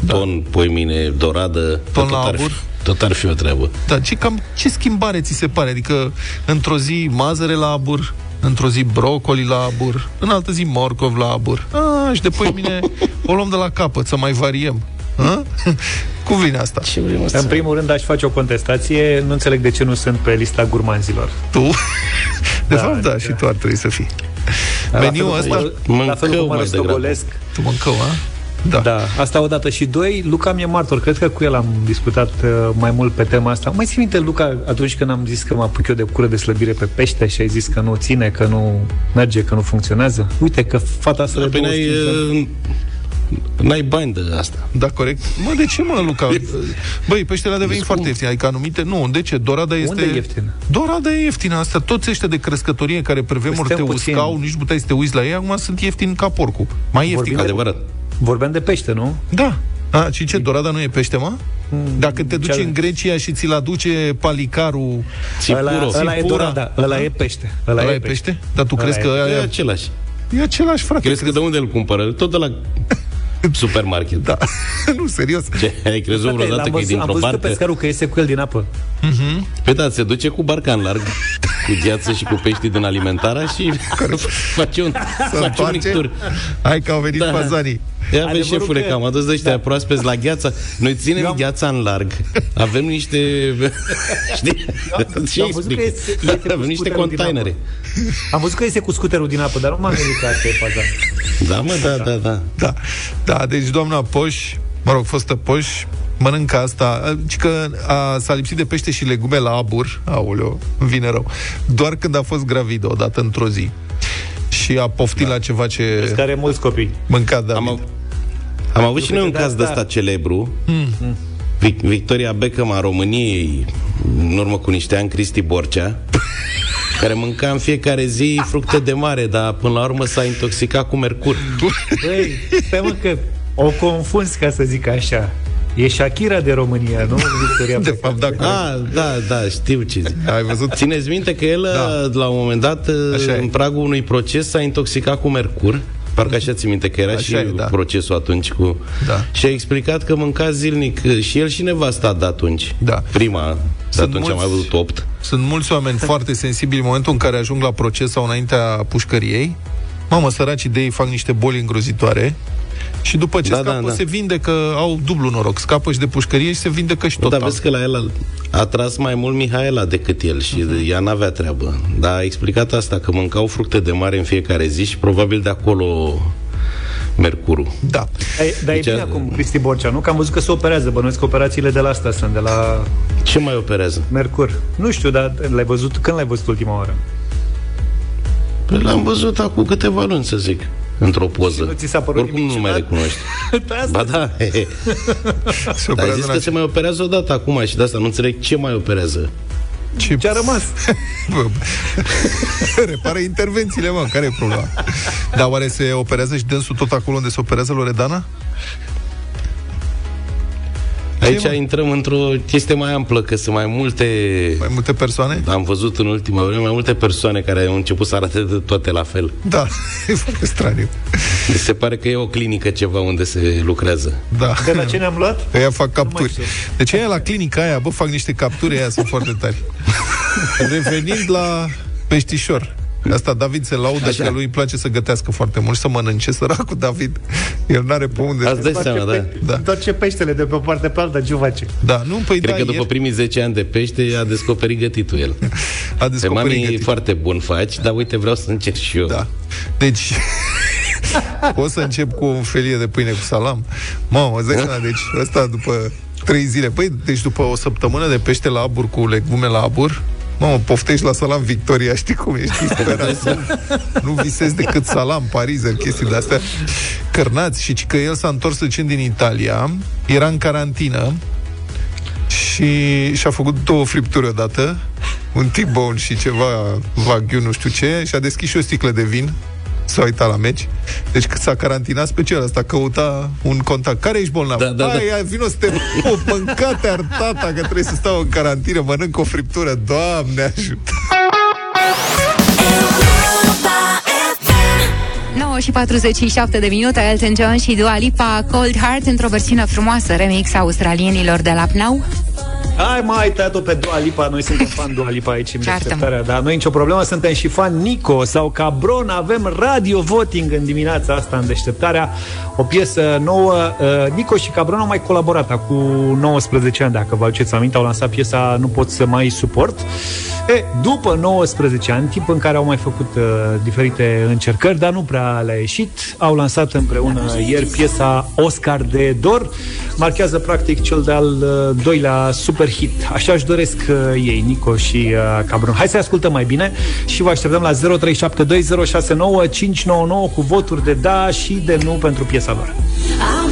ton, poi mâine doradă. Da. Ton tot la ar fi- abur? Tot ar fi o treabă. Da, ce, cam, ce schimbare ți se pare? Adică, într-o zi mazăre la abur, într-o zi brocoli la abur, în altă zi morcov la abur. A, și de mine o luăm de la capăt, să mai variem. Ha? Cum vine asta? Ce vrem În primul rând aș face o contestație, nu înțeleg de ce nu sunt pe lista gurmanzilor. Tu? De Da, fapt, da, da. și tu ar trebui să fii. La Meniul fel cum ăsta... mă- La fel cum mă mai degrabă. rostogolesc Tu mâncău, a? Da. da. Asta odată. Și doi, Luca mi-e martor. Cred că cu el am discutat uh, mai mult pe tema asta. Mai ții minte, Luca, atunci când am zis că mă apuc eu de cură de slăbire pe pește și ai zis că nu ține, că nu merge, că nu funcționează? Uite că fata asta Da, de păi n-ai, 25 ani- uh, n-ai bani de asta. Da, corect. Mă, de ce, mă, Luca? Băi, peștele a devenit foarte ieftin. Adică anumite... Nu, de ce? Dorada este... Unde e ieftină? Dorada e ieftină. Asta, toți ăștia de crescătorie care pe vremuri te Păi stai puțin. uscau, nici nu puteai să te uiți la ei, acum sunt ieftini ca porcul. Mai ieftin. Vorbim de- Adevărat. Vorbeam de pește, nu? Da. A, și ce, dorada nu e pește, mă? Dacă te duci ce- în Grecia și ți-l aduce palicarul... Ăla, ăla e Țipura. dorada, ăla e pește. Ăla, e pește? Dar tu Ăla crezi e. că... E Aia... același. E același, frate. Crezi că de unde îl cumpără? Tot de la supermarket. Da. nu, serios. Ce, ai crezut Frate, vreodată l-am că e văzut, am dintr-o văzut pe barcă? pescarul că iese cu el din apă. Păi da, se duce cu barca în larg, cu gheață și cu pești din alimentara și face un, Să face un întoarce? mictur. Hai că au venit Da. fazanii. Ia vezi, Adevărul șefule, că- că am adus de ăștia da. proaspeți la gheață. Noi ținem Eu am- gheața în larg. Avem niște... Știi? Ce am văzut că explic? iese- iese cu Avem niște scuterul din containere. Am văzut că iese cu scuterul din apă, dar nu m-am gândit că asta e faza. Da, mă, da, da, da. Da, da, deci doamna Poș, mă rog, fostă Poș, mănâncă asta, ci că a, s-a lipsit de pește și legume la abur, aoleo, îmi vine rău, doar când a fost gravidă, odată într-o zi. Și a poftit da. la ceva ce Vezi că are mulți copii. mânca David. Am, av- am avut și noi un Uite, de caz de asta- ăsta celebru. Mm. Vic- Victoria Beckham a României, în urmă cu niște ani, Cristi Borcea, care mânca în fiecare zi fructe de mare, dar până la urmă s-a intoxicat cu mercur. Băi, stai mă că o confunzi, ca să zic așa. E Shakira de România, nu? Victoria De fapt, da, corect. Ah, da, da, știu ce zic. Ai văzut? Țineți minte că el, Da. la un moment dat, Așa e. în pragul unui proces, s-a intoxicat cu mercur. Parcă așa ți minte că era Așa și e, da. procesul atunci cu... Da. Și a explicat că mânca zilnic și el și nevasta de atunci. Da. Prima, de Sunt atunci am mai mulți- văzut 8. Sunt mulți oameni foarte sensibili în momentul în care ajung la proces sau înaintea pușcăriei. Mamă, săracii de ei fac niște boli îngrozitoare și după ce Da, scapă da, da. se vindecă, au dublu noroc, scapă și de pușcărie și se vindecă și tot. Dar vezi că la el a, a tras mai mult Mihaela decât el și Mhm. uh-huh. ea n-avea treabă. Dar a explicat asta, că mâncau fructe de mare în fiecare zi și probabil de acolo mercurul. Da. Dar e- Dar e Deci, bine a- acum, Cristi Borcea, nu? Că am văzut că se operează. Bănuiesc că operațiile de la asta sunt, de la Ce mai operează? Mercur. Nu știu, dar l-ai văzut, când l-ai văzut ultima oară? Păi l-am văzut acum câteva luni, să zic, într-o poză. nu ți s-a părut Oricum nimic nu mai ciudat? recunoști. Pe asta- Ba da, he, he. Se Dar ai operează zis în că se mai operează odată acum și de asta nu înțeleg ce mai operează. Ce, Ce a rămas? Bă, Repară intervențiile, mă, care e problema? Dar oare se operează și dânsul tot acolo unde se operează Loredana? Aici mă? intrăm într-o chestie mai amplă, că sunt mai multe... Mai multe persoane? Am văzut în ultima vreme mai multe persoane care au început să arate de toate la fel. Da, e foarte straniu. Mi se pare că e o clinică ceva unde se lucrează. Da. De la ce ne-am luat? Ăia fac capturi. știu. Deci aia la clinica aia, bă, fac niște capturi, aia sunt foarte tari. Revenind la peștișor. Asta David se laudă Așa. că lui îi place să gătească foarte mult și să mănânce săracul David. El n-are pe unde. Ați dai seama, da. Da. Întoarce peștele de pe o parte pe alta, ce face? Da, nu, păi Cred da, că după ieri primii 10 ani de pește a descoperit gătitul el. a Pe descoperit mami gătit. foarte bun faci, dar uite, vreau să încerc și eu. Da. Deci, o să încep cu o felie de pâine cu salam. Mamă, îți dai seama, deci ăsta după trei zile. Păi, deci după o săptămână de pește la abur cu legume la abur, Mamă, poftești la salam Victoria, știi cum ești disperat. nu visezi decât salam, parizer, chestii de-astea. Cărnați și că el s-a întors zicând din Italia, era în carantină și și-a făcut două fripturi odată, un T-bone și ceva wagyu, nu știu ce, și a deschis și o sticlă de vin s-a uitat la meci. Deci cât s-a carantinat special asta, căuta un contact. Care ești bolnav? Da, da, da. Hai, hai, vino să te... O, mâncate artata că trebuie să stau în carantină, mănânc o friptură. Doamne ajută! 9 și 47 de minute, Elton John și Dua Lipa, Cold Heart, într-o versiune frumoasă, remix a australienilor de la Pnau. Hai mai ai tăiat-o pe Dua Lipa. Noi suntem fan Dua Lipa aici în Ceartă-mă. deșteptarea Dar noi nicio problemă Suntem și fan Nico sau Cabron. Avem radio voting în dimineața asta În deșteptarea. O piesă nouă. Uh, Nico și Cabron au mai colaborat Cu 19 ani Dacă vă aduceți aminte Au lansat piesa Nu pot să mai suport. E, după 19 ani, timp în care au mai făcut uh, diferite încercări, dar nu prea le-a ieșit, au lansat împreună ieri piesa Oscar de Dor, marchează practic cel de-al uh, doilea super hit. Așa își doresc uh, ei, Nico și uh, Cabron. Hai să ascultăm mai bine și vă așteptăm la 0372069599 cu voturi de da și de nu pentru piesa lor. Am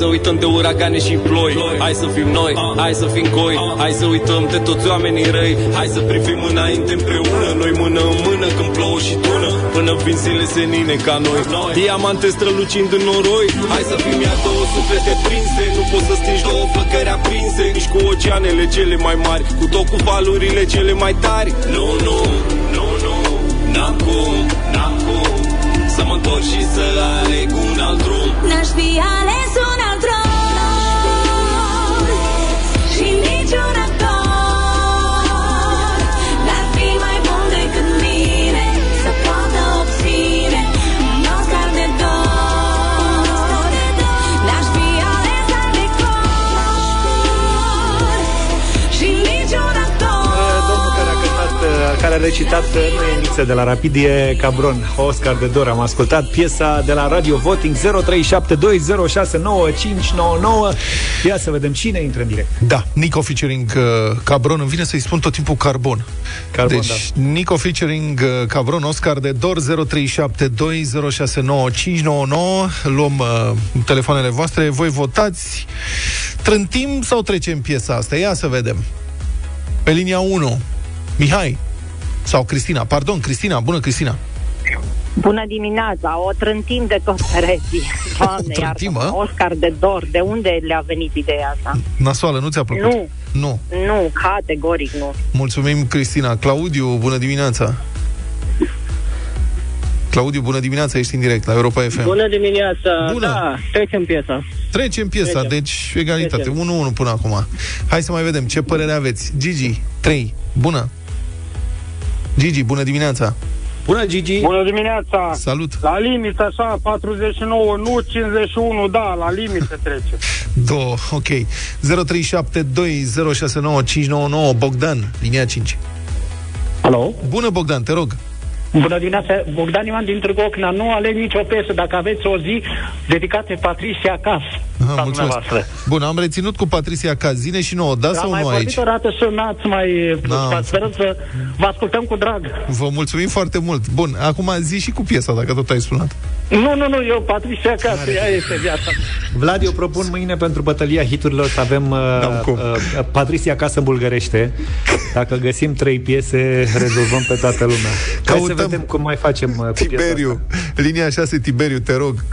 să uităm de uragane și ploi. Hai să fim noi, hai să fim coi. Hai să uităm de toți oamenii răi. Hai să privim înainte împreună Noi mână în mână când plouă și tună. Până vin zile senine ca noi. Diamante strălucind în noroi. Hai să fim iar două suflete prinse. Nu poți să stingi două flăcări aprinse. Nici cu oceanele cele mai mari. Cu tot cu valurile cele mai tari. Nu, nu, nu, nu N-am recitat uh, nu e Niță de la Rapid, e Cabron, Oscar de Dor. Am ascultat piesa de la Radio Voting 0372069599. Ia să vedem cine intră în direct. Da, Nico featuring uh, Cabron, îmi vine să-i spun tot timpul Carbon. Carbon, deci, da. Nico featuring uh, Cabron, Oscar de Dor 0372069599. Luăm uh, telefoanele voastre, voi votați. Trântim sau trecem piesa asta? Ia să vedem. Pe linia 1, Mihai sau Cristina. Pardon, Cristina. Bună, Cristina. Bună dimineața, o trântim de tot pereții. Doamne, Trântim, iartă mă? Oscar de Dor, de unde le-a venit ideea asta? Nasoală, nu ți-a plăcut? Nu. Nu. Nu, categoric nu. Mulțumim, Cristina. Claudiu, bună dimineața. Claudiu, bună dimineața, ești în direct la Europa FM. Bună dimineața! Bună. Da, trecem piesa. Trecem piesa, Trecem. deci egalitate. Trecem. 1-1 până acum. Hai să mai vedem ce părere aveți. Gigi, 3. Bună. Gigi, bună dimineața. Bună, Gigi. Bună dimineața! Salut. La limită, așa, 49, nu 51, da, la limită trece. Două, ok. 0372069599 Bogdan, linia 5. Alo? Bună, Bogdan, te rog. Bună dimineața, Bogdan Ioan din Târgu Ocna. Nu aleg nicio piesă. Dacă aveți o zi dedicată Patricia Cas. Aha, ca mulțumesc. dumneavoastră. Bun, am reținut cu Patricia Cazine și nouă, da Am sau mai nu vorbit aici? o dată, sunați mai... Da. Sperăm să vă ascultăm cu drag. Vă mulțumim foarte mult. Bun, acum zi și cu piesa, dacă tot ai sunat. Nu, nu, nu, eu, Patricia acasă, ea este viața. Vlad, eu propun mâine pentru bătălia hiturilor să avem uh, cum. uh, Patricia acasă în bulgărește. Dacă găsim trei piese, rezolvăm pe toată lumea. Hai să Căutăm vedem cum mai facem uh, cu piesa Tiberiu, linia 6, Tiberiu, te rog.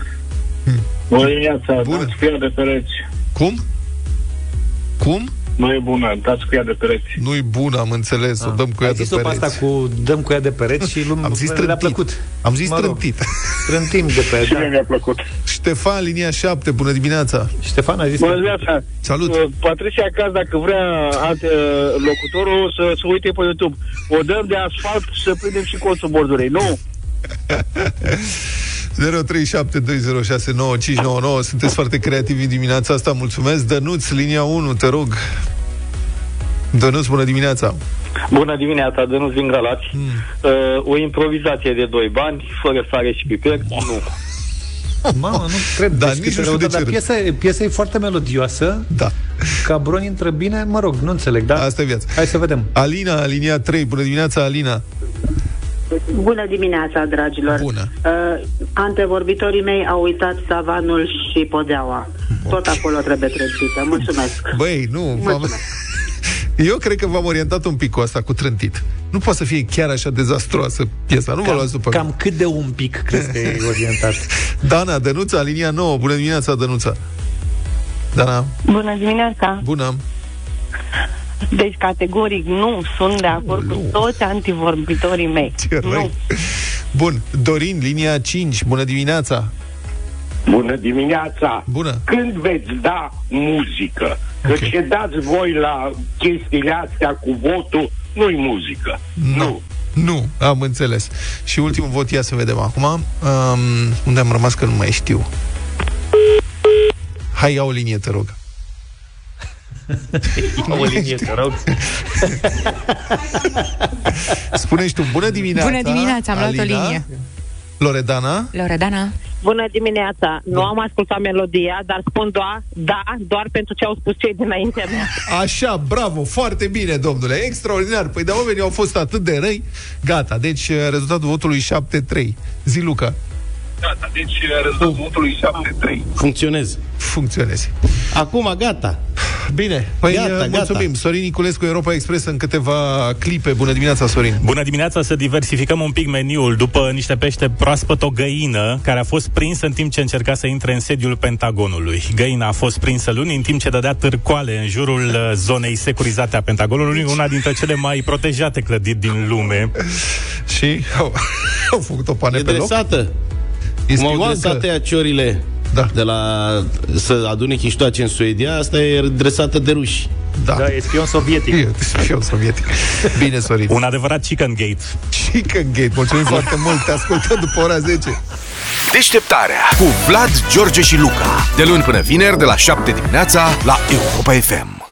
Bună dimineața, Bună. dați cu ea de pereți. Cum? Cum? Nu e bună, dați cu ea de pereți. Nu-i bună, am înțeles, o dăm cu ea Ai de zis-o pe pereți. asta cu dăm cu ea de pereți și lumea Am zis le-a trântit. plăcut. Am zis Mă rog. trântit. Trântim de pe... Și Da. mie mi-a plăcut. Ștefan, linia 7, bună dimineața. Ștefan a zis... Bună dimineața. Salut. Uh, Patricia acasă, dacă vrea alt, uh, locutorul să se uite pe YouTube. O dăm de asfalt să prindem și colțul bordurei. Nu? 0372069599 Sunteți foarte creativi dimineața asta, mulțumesc. Dănuț, linia 1, te rog. Dănuț, bună dimineața. Bună dimineața, Dănuț din Galați. Hmm. Uh, o improvizație de doi bani, fără sare și piper. Nu. Mamă, nu cred. Da, deci nici câte nu știu de răutate, ce dar piesa, e- piesa e foarte melodioasă. Da. Cabron intră bine, mă rog, nu înțeleg, da? Asta e viața. Hai să vedem. Alina, linia 3, bună dimineața, Alina. Bună dimineața, dragilor. Bună. Uh, antevorbitorii mei au uitat savanul și podeaua. Tot acolo trebuie trântită. Mulțumesc. Băi, nu, v-am... Mulțumesc. Eu cred că v-am orientat un pic cu asta, cu trântit. Nu poate să fie chiar așa dezastruoasă piesa, nu vă luați după Cam cât de un pic crezi că e orientat? Dana, Dănuța, linia 9, bună dimineața, Dănuța. Dana, Bună dimineața! bună. Deci, categoric, nu sunt de acord cu toți antivorbitorii mei. Ce răi. Bun, Dorin, linia 5, bună dimineața. Bună dimineața! Bună! Când veți da muzică? Că Ok. ce dați voi la chestiile astea cu votul, nu-i muzică. Nu. Nu, am înțeles. Și ultimul vot, ia să vedem acum. Um, unde am rămas că nu mai știu. Hai, ia o linie, te rog. Ia o linie, te rog. Spune și tu, bună dimineața. Bună dimineața, am luat o Alina. linie. Loredana? Loredana? Bună dimineața! Nu am ascultat melodia, dar spun doar, da, doar pentru ce au spus cei dinaintea mea. Așa, bravo, foarte bine, domnule, extraordinar. Păi de oamenii au fost atât de răi. Gata, deci uh, rezultatul votului 7-3. Zi, Luca. Gata, deci rezultatul votului 7-3. Funcționez. Funcționezi. Acum, gata. Bine, păi Gata, uh, gata. mulțumim. Sorin Niculescu, Europa Express, în câteva clipe. Bună dimineața, Sorin. Bună dimineața, să diversificăm un pic meniul după niște pește proaspăt o găină care a fost prinsă în timp ce încerca să intre în sediul Pentagonului. Găina a fost prinsă luni în timp ce dădea târcoale în jurul uh, zonei securizate a Pentagonului, una dintre cele mai protejate clădiri din lume. Și au, au făcut o pane E pe loc. dresată. E Cum au spioancă. dresat ea ciorile da. de la să adune chiștoace în Suedia, asta e dresată de ruși. Da. Da, e spion sovietic. E spion sovietic. Bine, Sorin. Un adevărat chicken gate. Chicken Gate. Mulțumim foarte mult. Te ascultăm după ora 10. Deșteptarea cu Vlad, George și Luca. De luni până vineri, de la 7 dimineața, la Europa FM.